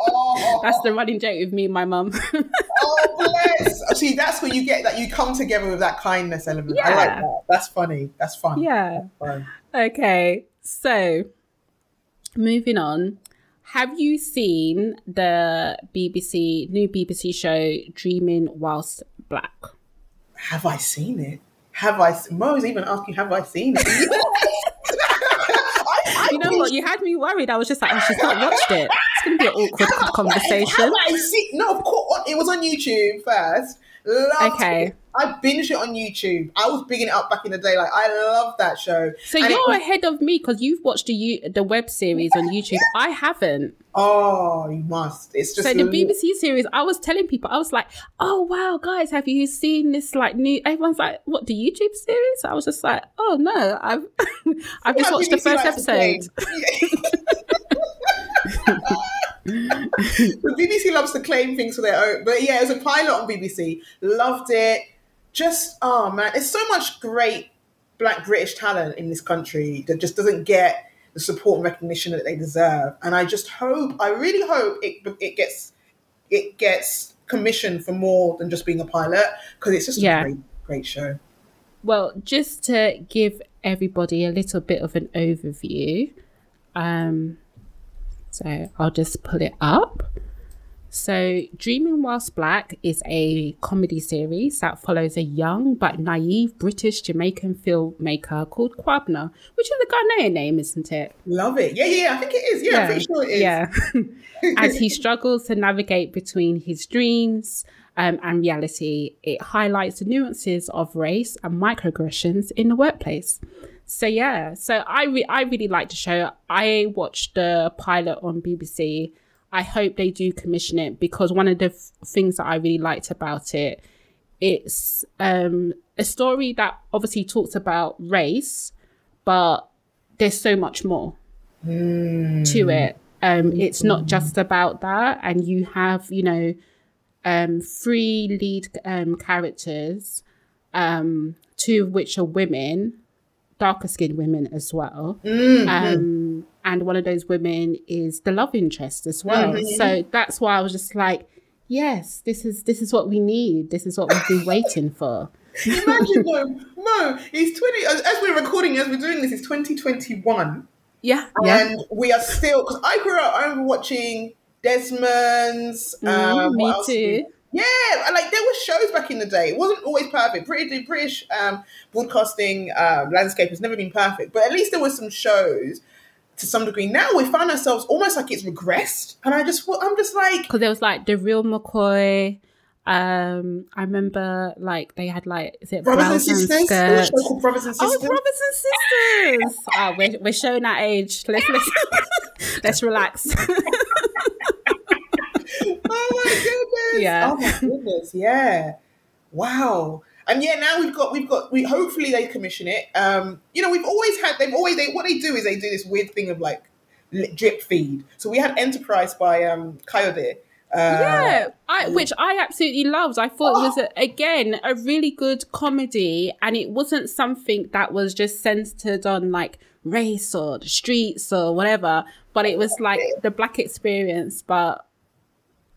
Oh, That's the running joke with me and my mum. oh bless. See, that's where you get that. You come together with that kindness element. I like Yeah. that. That's funny. That's fun. yeah. Fun. Okay, so moving on. Have you seen the BBC new BBC show Dreaming Whilst Black? Have I seen it? Have I? Mo's even asking, have I seen it? I, I You know what? You had me worried. I was just like, oh, she's not watched it. It's going to be an awkward Have conversation. I seen? No, of course. It was on YouTube first. Loved Okay. it. I binged it on YouTube. I was bigging it up back in the day. Like I love that show. So And you're was- ahead of me because you've watched the U- the web series on YouTube. I haven't. oh, you must. It's just So the BBC series, I was telling people, I was like, "Oh wow, guys, have you seen this like new?" Everyone's like, "What the YouTube series?" I was just like, "Oh no, I've I've just Yeah, watched the first likes to play. episode." the BBC loves to claim things for their own. But yeah, it was a pilot on BBC. Loved it. Just oh man, there's so much great black British talent in this country that just doesn't get the support and recognition that they deserve. And I just hope, I really hope it it gets it gets commissioned for more than just being a pilot because it's just Yeah. a great great show. Well, just to give everybody a little bit of an overview, um, so I'll just pull it up. So, Dreaming Whilst Black is a comedy series that follows a young but naive British Jamaican filmmaker called Kwabena, which is a Ghanaian name, isn't it? Love it. Yeah, yeah, I think it is. Yeah, yeah. I'm pretty sure it is. Yeah. As he struggles to navigate between his dreams um, and reality, it highlights the nuances of race and microaggressions in the workplace. So yeah, so I re- I really like the show. I watched the pilot on BBC I hope they do commission it because one of the f- things that I really liked about it, it's um, a story that obviously talks about race, but there's so much more mm. to it. Um, it's not just about that, and you have you know um, three lead um, characters, um, two of which are women, darker skinned women as well. Mm-hmm. And one of those women is the love interest as well. Mm-hmm. So that's why I was just like, yes, this is this is what we need. This is what we've been waiting for. Imagine Mo, Mo, he's 20 as, as, we're recording, as we're doing this, it's 2021. Yeah. And yeah. we are still because I grew up, I remember watching Desmond's mm, um, me too. Yeah, like there were shows back in the day. It wasn't always perfect. British, British um, broadcasting um, landscape has never been perfect, but at least there were some shows to some degree. Now we find ourselves almost like it's regressed, and I just, I'm just like, because there was like the real McCoy. Um, I remember like they had like is it brothers and sisters? skirts? brothers and sisters. Oh, brothers and sisters! oh, we're we're showing our age. Let's let's, let's relax. oh my goodness! Yeah. Oh my goodness! Yeah. Wow. And yeah, now we've got we've got we hopefully they commission it. Um, you know, we've always had they've always they what they do is they do this weird thing of like drip feed. So we had Enterprice by um Kayode. Uh, yeah, I, which I absolutely loved. I thought oh. it was a, again a really good comedy, and it wasn't something that was just centered on like race or the streets or whatever, but it was like the black experience, but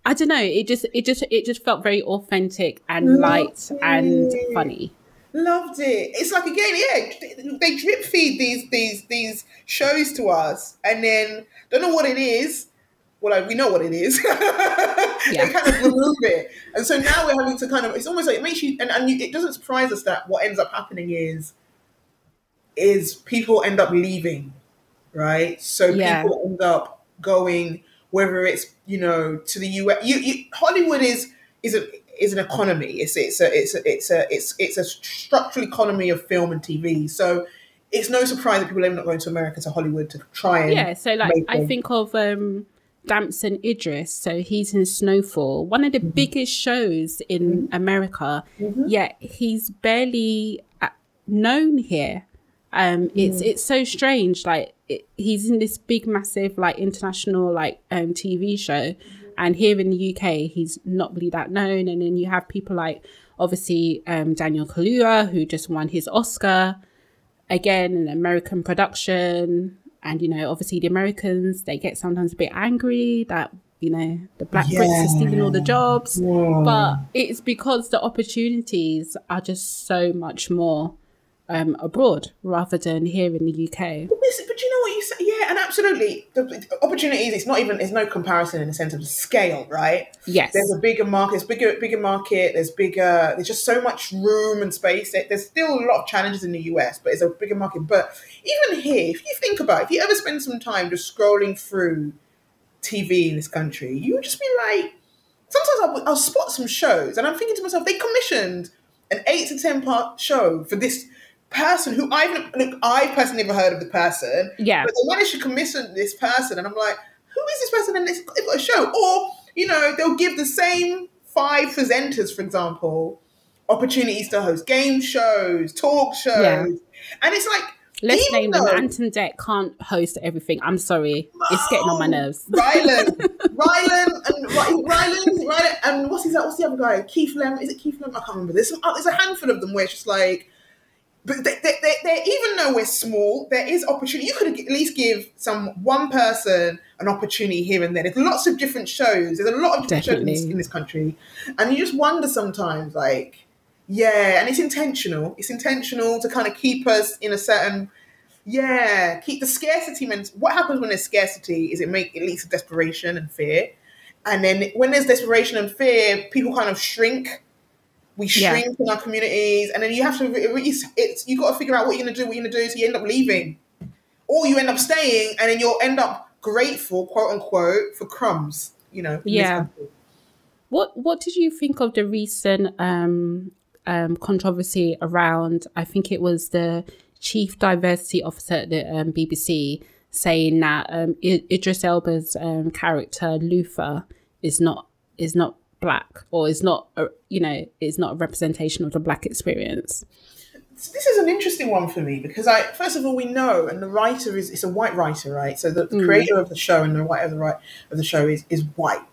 I don't know. It just it just it just felt very authentic and Loved light it. and funny. Loved it. It's like again, yeah, they drip feed these these these shows to us, and then don't know what it is. Well, like, we know what it is. yeah. they kind of remove it, and so now we're having to kind of. It's almost like it makes you, and, and you, it doesn't surprise us that what ends up happening is is people end up leaving, right? So yeah. people end up going whether it's you know to the US. You, you, Hollywood is is a is an economy. It's it's a it's a it's a it's it's a structural economy of film and TV. So it's no surprise that people are not going to America to Hollywood to try and yeah. So like I think of um Damson Idris. So he's in Snowfall, one of the mm-hmm. biggest shows in mm-hmm. America. Mm-hmm. Yet he's barely uh, known here. Um, it's mm. it's so strange. Like it, he's in this big, massive, like international, like um, TV show, and here in the UK, he's not really that known. And then you have people like obviously um, Daniel Kaluuya, who just won his Oscar, again an American production. And you know, obviously the Americans they get sometimes a bit angry that you know the black yeah. brits are stealing all the jobs, yeah. but it's because the opportunities are just so much more um, abroad rather than here in the UK. But, this, but you know what you say? Yeah, and absolutely. The, the opportunities, it's not even, there's no comparison in the sense of scale, right? Yes. There's a bigger market, there's bigger, bigger market, there's bigger, there's just so much room and space. There's still a lot of challenges in the US, but it's a bigger market. But even here, if you think about it, if you ever spend some time just scrolling through TV in this country, you would just be like, sometimes I'll, I'll spot some shows and I'm thinking to myself, they commissioned an eight to 10 part show for this person who I've look, I personally never heard of the person. Yeah. But they managed to commission this person, and I'm like, who is this person? And they've got a show. Or, you know, they'll give the same five presenters, for example, opportunities to host game shows, talk shows. Yeah. And it's like, Let's name them. Ant and Dec can't host everything. I'm sorry. It's getting on my nerves. Rylan. Rylan and Rylan, Rylan and what's his what's the other guy? Keith Lem. Is it Keith Lem? I can't remember. There's some, there's a handful of them where it's just like but they, they, they, even though we're small, there is opportunity. You could at least give some one person an opportunity here and there. There's lots of different shows. There's a lot of different Definitely. shows in this, in this country, and you just wonder sometimes, like, Yeah, and it's intentional. It's intentional to kind of keep us in a certain yeah, keep the scarcity meant what happens when there's scarcity is it make it leads to desperation and fear. And then when there's desperation and fear, people kind of shrink. We shrink yeah. in our communities, and then you have to. It's, it's you got to figure out what you're gonna do. What you're gonna do, so you end up leaving, or you end up staying, and then you'll end up grateful, quote unquote, for crumbs. You know. Yeah. What What did you think of the recent um, um, controversy around? I think it was the chief diversity officer at the um, BBC saying that um, Idris Elba's um, character Luther is not is not black or is not a, you know is not a representation of the black experience. So this is an interesting one for me because I first of all we know and the writer is it's a white writer right so the, the mm. creator of the show and the writer of the right of the show is is white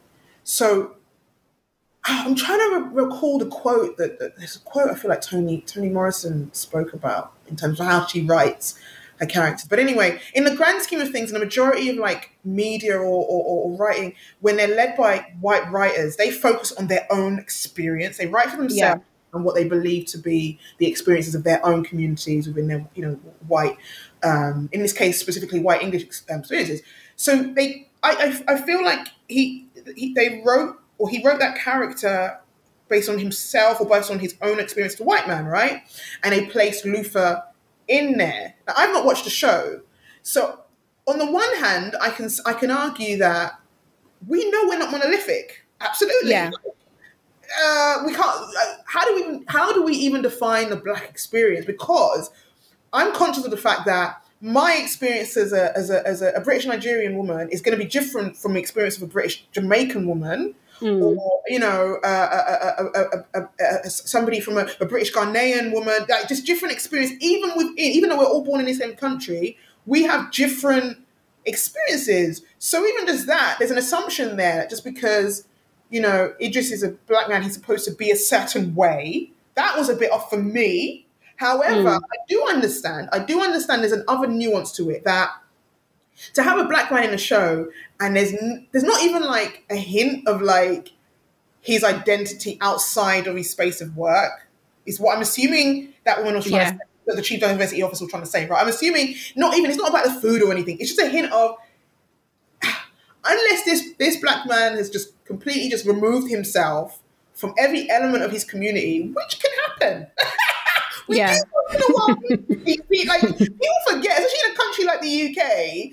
so I'm trying to re- recall the quote that, that, there's a quote I feel like Tony Toni Morrison spoke about in terms of how she writes her characters. But anyway, in the grand scheme of things, in the majority of like media or, or, or, writing, when they're led by white writers, they focus on their own experience. They write for themselves yeah. and what they believe to be the experiences of their own communities within their, you know, white, um, in this case specifically white English um, experiences. So they, I, I, I feel like he, he, they wrote or he wrote that character based on himself or based on his own experience as a white man, right? And they placed Luther in there. Now, I've not watched the show, so on the one hand, I can I can argue that we know we're not monolithic. Absolutely. Yeah. Uh, we can't. Uh, how do we? How do we even define the black experience? Because I'm conscious of the fact that my experience as a as a as a, a British Nigerian woman is going to be different from the experience of a British Jamaican woman Mm. or you know, uh, uh, uh, somebody from a, a, British Ghanaian woman, like just different experience. Even within, even though we're all born in the same country, we have different experiences. So even just that, there's an assumption there that just because you know Idris is a black man, he's supposed to be a certain way. That was a bit off for me. However, mm. I do understand. I do understand. There's another nuance to it that to have a black man in a show and there's there's not even like a hint of like his identity outside of his space of work is what I'm assuming that woman was trying yeah. to say, that the chief diversity officer was trying to say, right? I'm assuming not even it's not about the food or anything. It's just a hint of unless this this black man has just completely just removed himself from every element of his community, which can happen. yeah. Do, know like people forget, especially in a country like the UK,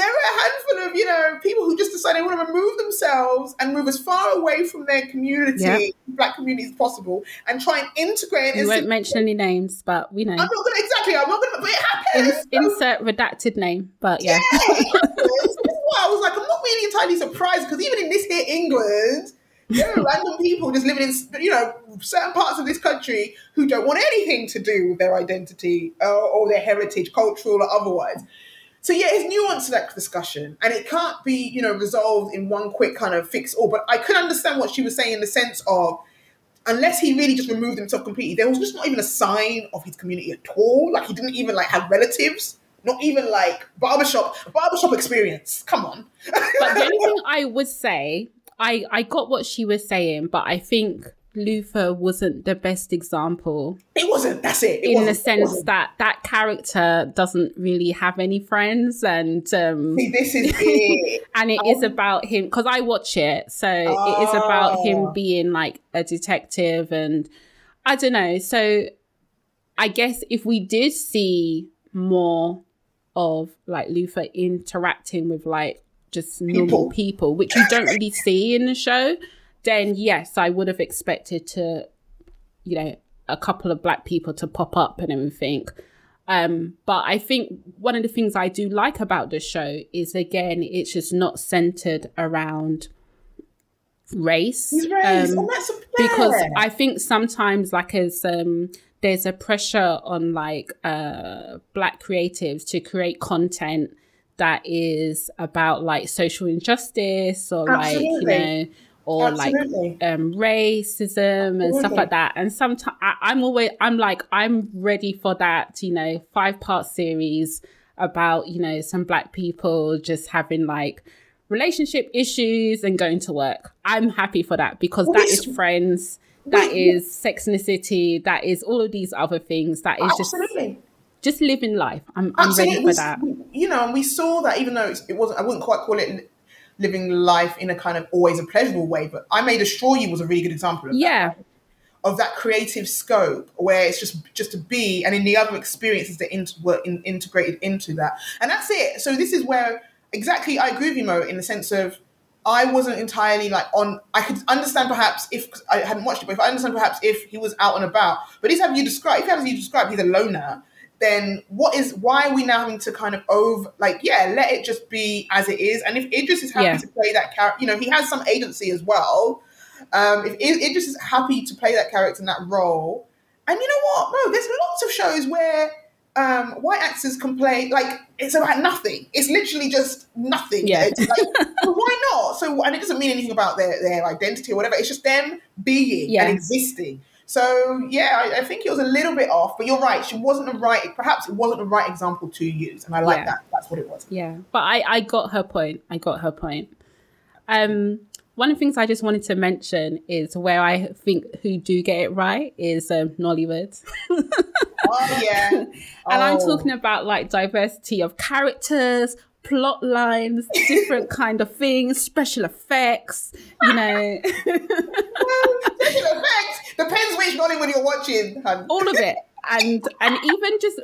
there are a handful of you know people who just decide they want to remove themselves and move as far away from their community, yep. black community as possible, and try and integrate. We won't mention any names, but we know. I'm not gonna exactly. I'm not gonna. But it happens. In, insert redacted name, but yeah. yeah I was like, I'm not really entirely surprised because even in this here England. There are random people just living in, you know, certain parts of this country who don't want anything to do with their identity uh, or their heritage, cultural or otherwise. So yeah, it's nuanced that discussion, and it can't be you know resolved in one quick kind of fix all. But I could understand what she was saying in the sense of unless he really just removed himself completely, there was just not even a sign of his community at all. Like he didn't even like have relatives, not even like barbershop barbershop experience. Come on. but the only thing I would say, I I got what she was saying, but I think Luther wasn't the best example. It wasn't. That's it. it in the sense that that character doesn't really have any friends, and um, See, this is it. and it um, is about him because I watch it, so oh. it is about him ah. being like a detective, and I don't know. So I guess if we did see more of like Luther interacting with like just normal people, people which you don't really see in the show then yes, I would have expected to, you know, a couple of black people to pop up and everything. Um, but I think one of the things I do like about the show is again, it's just not centered around race. race. Um, oh, because I think sometimes, like, as um, there's a pressure on like uh, black creatives to create content that is about like social injustice or Absolutely. like you know or Absolutely. like um, racism Absolutely. and stuff like that. And sometimes I'm always I'm like I'm ready for that, you know, five part series about you know some black people just having like relationship issues and going to work. I'm happy for that because that is friends. that is Sex and the City, that is all of these other things, that is Absolutely. just just living life. I'm, I'm ready for that. You know, and we saw that even though it's- it wasn't, I wouldn't quite call it living life in a kind of always a pleasurable way, but I May Destroy You was a really good example of that. Yeah, of that creative scope where it's just just to be and in the other experiences that in, were in, integrated into that. And that's it. So this is where exactly i agree with you mo in the sense of i wasn't entirely like on i could understand perhaps if i hadn't watched it but if i understand perhaps if he was out and about but it's how you describe if as you describe he's a loner then what is why are we now having to kind of over like yeah let it just be as it is and if idris is happy Yeah. to play that character you know he has some agency as well um, if Idris is happy to play that character in that role, and you know what? No, there's lots of shows where um, white actors can play like it's about nothing. It's literally just nothing. Yeah. It's like, well, why not? So, and it doesn't mean anything about their their identity or whatever. It's just them being Yeah. and existing. So yeah, I, I think it was a little bit off, but you're right. She wasn't the right. Perhaps it wasn't the right example to use, and I like Yeah. that. That's what it was. yeah. But I, I got her point. I got her point. Um, one of the things I just wanted to mention is where I think who do get it right is um, Nollywood. Oh yeah, And I'm Oh. talking about like diversity of characters, plot lines, different kind of things, special effects, you know, Special effects depends which Nollywood you're watching. hun. all of it. And and even just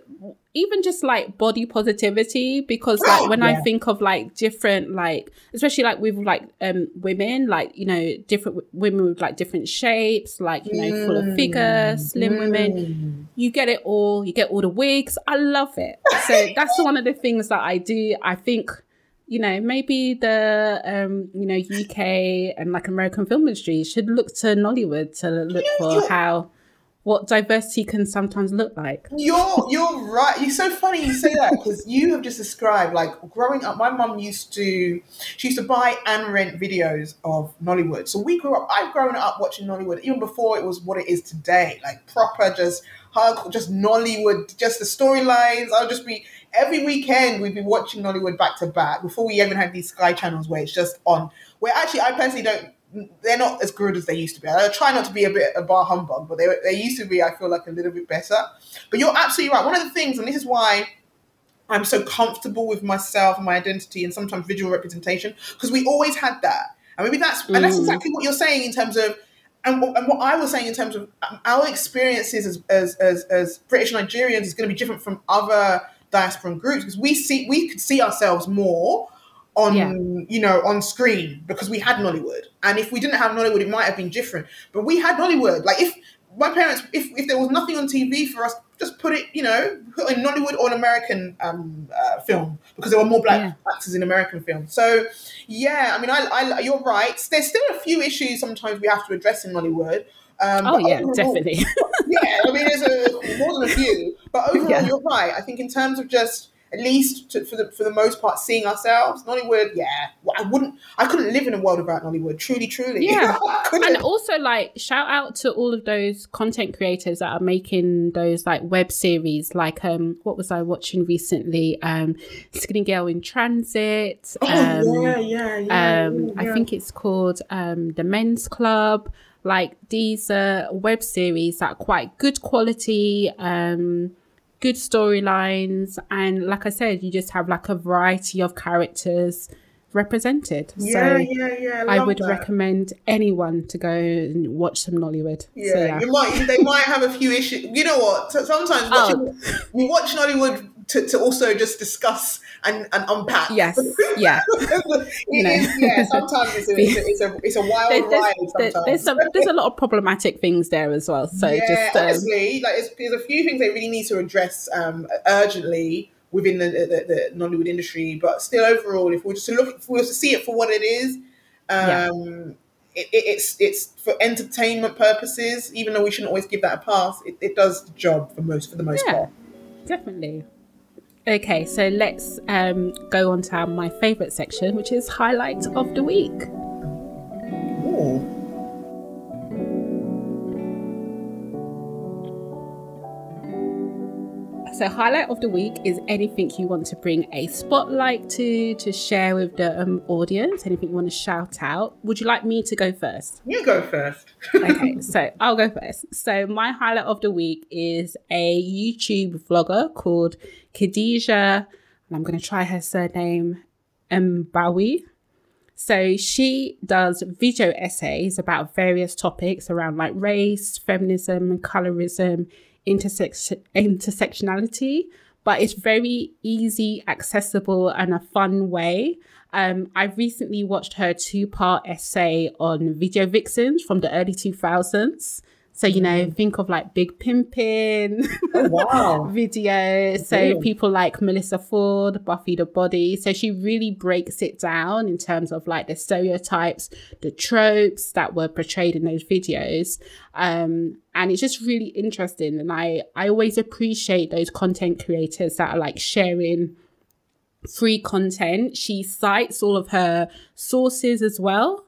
even just like body positivity because like when I think of like different like especially like with like um women like you know different w- women with like different shapes like you know full of figure slim women you get it all you get all the wigs i love it so that's one of the things that i do i think you know maybe the um you know uk and like american film industry should look to nollywood to look for how what diversity can sometimes look like You're you're right. You're so funny you say that because you have just described like growing up. My mum used to she used to buy and rent videos of Nollywood. So we grew up. I've grown up watching Nollywood even before it was what it is today. Like proper, just hardcore, just Nollywood, just the storylines. I'll just be every weekend we'd be watching Nollywood back to back before we even had these Sky channels where it's just on. Where actually I personally don't. They're not as good as they used to be. I try not to be a bit a bar humbug, but they they used to be. I feel like a little bit better. But you're absolutely right. One of the things, and this is why I'm so comfortable with myself and my identity and sometimes visual representation, because we always had that. And maybe that's and that's Mm. exactly what you're saying in terms of and, what- and what I was saying in terms of um, our experiences as, as, as, as British Nigerians is going to be different from other diasporan groups because we see we could see ourselves more on Yeah. you know on screen because we had Nollywood. And if we didn't have Nollywood it might have been different. But we had Nollywood. Like if my parents if, if there was nothing on TV for us just put it you know put in Nollywood or an American um, uh, film because there were more black Yeah. actors in American films so yeah I mean I, I you're right. There's still a few issues sometimes we have to address in Nollywood um, oh yeah overall- definitely yeah, I mean, there's a, more than a few, but overall, Yeah. you're right. I think in terms of just at least to, for the for the most part, seeing ourselves, Nollywood. Yeah, well, I wouldn't, I couldn't live in a world without Nollywood. Truly, truly. Yeah. And also like shout out to all of those content creators that are making those like web series like um what was i watching recently um skinny girl in transit oh um yeah, yeah, yeah. um i think it's called um the men's club like these uh web series that are quite good quality um good storylines and like i said you just have like a variety of characters represented Yeah, so yeah, yeah. I love would that. recommend anyone to go and watch some Nollywood. Yeah, So, yeah. you might. They might have a few issues. You know what? So- Sometimes Oh. watching, we watch Nollywood to, to also just discuss and, and unpack. Yes, yeah. you know. yeah. Sometimes it's a, it's a, it's a, wild There- ride. Sometimes there's some there's a lot of problematic things there as well. So yeah, just um, honestly, like it's, there's a few things they really need to address um, urgently within the, the, the Nollywood industry. But still, overall, if we're just to look, if we were to see it for what it is, Yeah. um, it, it, it's it's for entertainment purposes. Even though we shouldn't always give that a pass, it, it does the job for most for the most Yeah. part. definitely. Okay, so let's um, go on to my favorite section, which is highlight of the week. Ooh. So, highlight of the week is anything you want to bring a spotlight to, to share with the um, audience, anything you want to shout out. Would you like me to go first? You go first. okay, so I'll go first. So, my highlight of the week is a YouTube vlogger called Khadija, and I'm going to try her surname, Mbowe. So she does video essays about various topics around like race, feminism, colorism, intersectionality, but it's very easy, accessible, and a fun way. Um, I recently watched her two part essay on video vixens from the early 2000s. So, you know, think of like Big Pimpin' Oh, wow. videos. So, Brilliant. people like Melissa Ford, Buffy the Body. So, she really breaks it down in terms of like the stereotypes, the tropes that were portrayed in those videos. Um, and it's just really interesting. And I, I always appreciate those content creators that are like sharing free content. She cites all of her sources as well.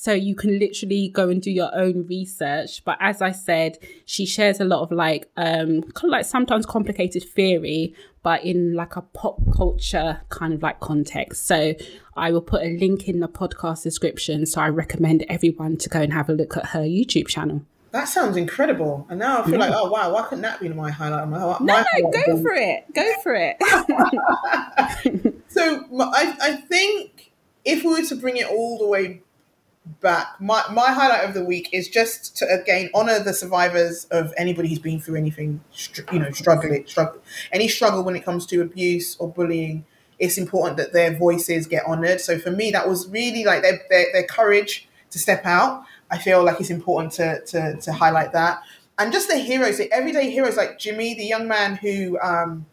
So you can literally go and do your own research. But as I said, she shares a lot of like um kind of like sometimes complicated theory, but in like a pop culture kind of like context. So I will put a link in the podcast description. So I recommend everyone to go and have a look at her YouTube channel. That sounds incredible. And now I feel like, oh wow, why couldn't that be my highlight? My, my No, no, go for it. Go for it. So I, I think if we were to bring it all the way back, my, my highlight of the week is just to again honor the survivors of anybody who's been through anything, you know, struggling, struggle, any struggle when it comes to abuse or bullying. It's important that their voices get honored. So for me, that was really like their, their, their courage to step out. I feel like it's important to, to, to highlight that. And just the heroes, the everyday heroes like Jimmy, the young man who um,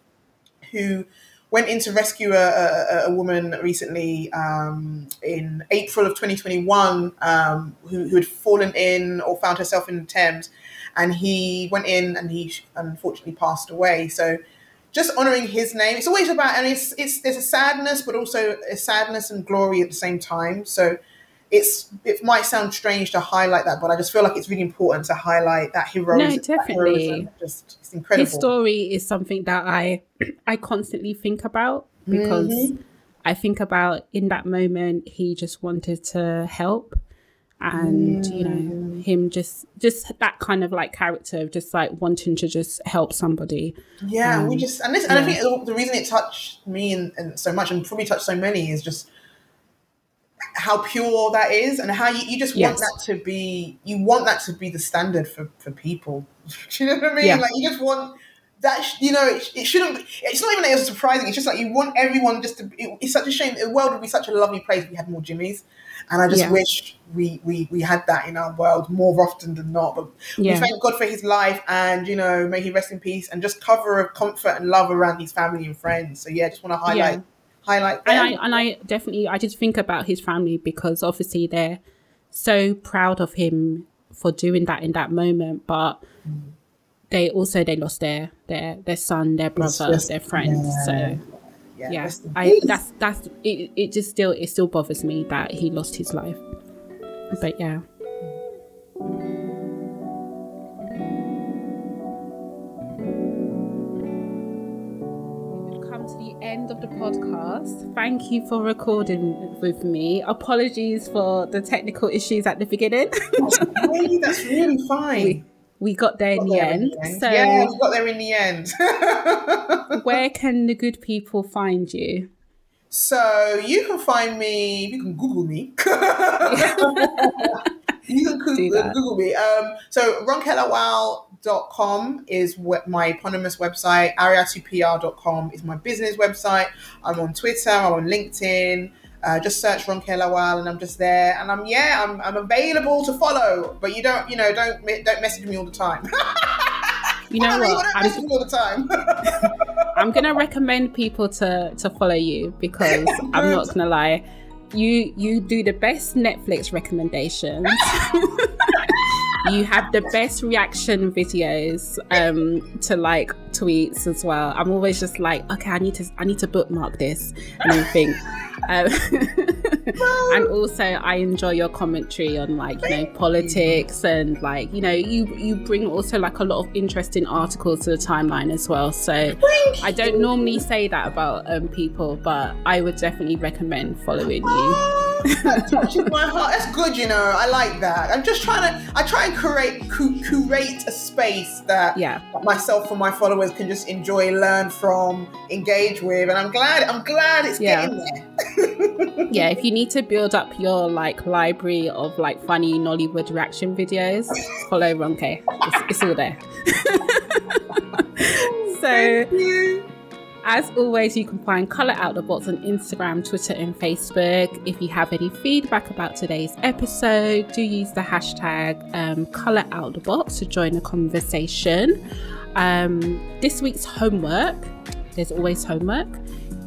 who went in to rescue a, a, a woman recently um, in April of 2021 um, who, who had fallen in or found herself in the Thames. And he went in and he unfortunately passed away. So just honoring his name, it's always about, and it's, it's there's a sadness, but also a sadness and glory at the same time. So it's it might sound strange to highlight that, but I just feel like it's really important to highlight that heroism. that definitely. heroism. Just it's incredible. His story is something that I I constantly think about because Mm-hmm. I think about in that moment he just wanted to help and you Mm. know him just just that kind of like character of just like wanting to just help somebody Yeah, we Um, just and this, and I think the- the reason it touched me and, and so much, and probably touched so many, is just how pure that is, and how you, you just want Yes. that to be. You want that to be the standard for for people. Do you know what I mean? Yeah. Like you just want that. sh- You know, it, it shouldn't. Be, it's not even that it's surprising. It's just like you want everyone just to. It, it's such a shame. The world would be such a lovely place if we had more Jimmys, and I just Yeah. wish we we we had that in our world more often than not. But Yeah. we thank God for his life and, you know, may he rest in peace and just cover of comfort and love around his family and friends. So, yeah, I just want to highlight, Yeah. highlight and. I and I definitely I just think about his family because obviously they're so proud of him for doing that in that moment, but they also they lost their their their son, their brother, just- their friend. yeah. So yeah, in I that's that's it, it. Just still it still bothers me that he lost his life. But yeah. End of the podcast. Thank you for recording with me. Apologies for the technical issues at the beginning. Really, that's really fine. we, we got there in Got the there end. So, yeah, we got there in the end. where can the good people find you? so, you can find me, you can Google me. you can Google. Google me. Um, so, ronkelawal.com is my eponymous website. ariatupr.com is my business website. I'm on Twitter, I'm on LinkedIn. Uh, just search Ronke Lawal and I'm just there. And I'm, yeah, I'm, I'm available to follow, but you don't, you know, don't, don't message me all the time. You know what? I'm, message me all the time. I'm gonna recommend people to to follow you because I'm not gonna lie. You you do the best Netflix recommendations. you have the best reaction videos um to like tweets as well. I'm always just like, okay, I need to I need to bookmark this and everything. Um, and also I enjoy your commentary on like you know politics and like you know you you bring also like a lot of interesting articles to the timeline as well. So I don't normally say that about um, people, but I would definitely recommend following you. that touches my heart. That's good, you know. I like that. I'm just trying to. I try and curate curate a space that yeah myself and my followers can just enjoy, learn from, engage with, and I'm glad. I'm glad it's yeah. getting there. yeah, if you need to build up your like library of like funny Nollywood reaction videos, follow Ronke. It's, it's all there. so as always, you can find Colour Out the Box on Instagram, Twitter, and Facebook. If you have any feedback about today's episode, do use the hashtag um, Colour Out the Box to join the conversation. Um, this week's homework, there's always homework,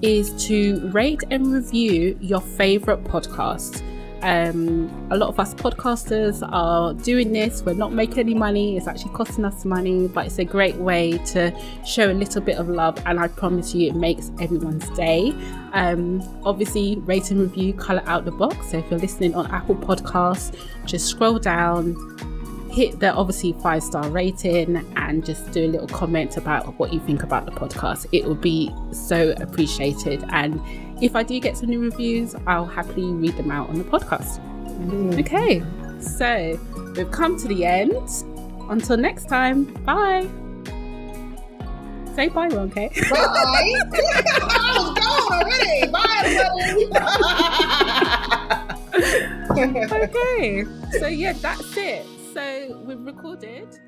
is to rate and review your favorite podcast. Um, a lot of us podcasters are doing this. We're not making any money. It's actually costing us money, but it's a great way to show a little bit of love. And I promise you, it makes everyone's day. Um, obviously, rate and review, color out the box. So if you're listening on Apple Podcasts, just scroll down, hit the obviously five star rating and just do a little comment about what you think about the podcast. It will be so appreciated. And if I do get some new reviews, I'll happily read them out on the podcast. Mm. Okay, so we've come to the end. Until next time, bye. Say bye, Ronke. Bye. I was gone already. Bye, everybody. okay, so yeah, that's it. So we've recorded.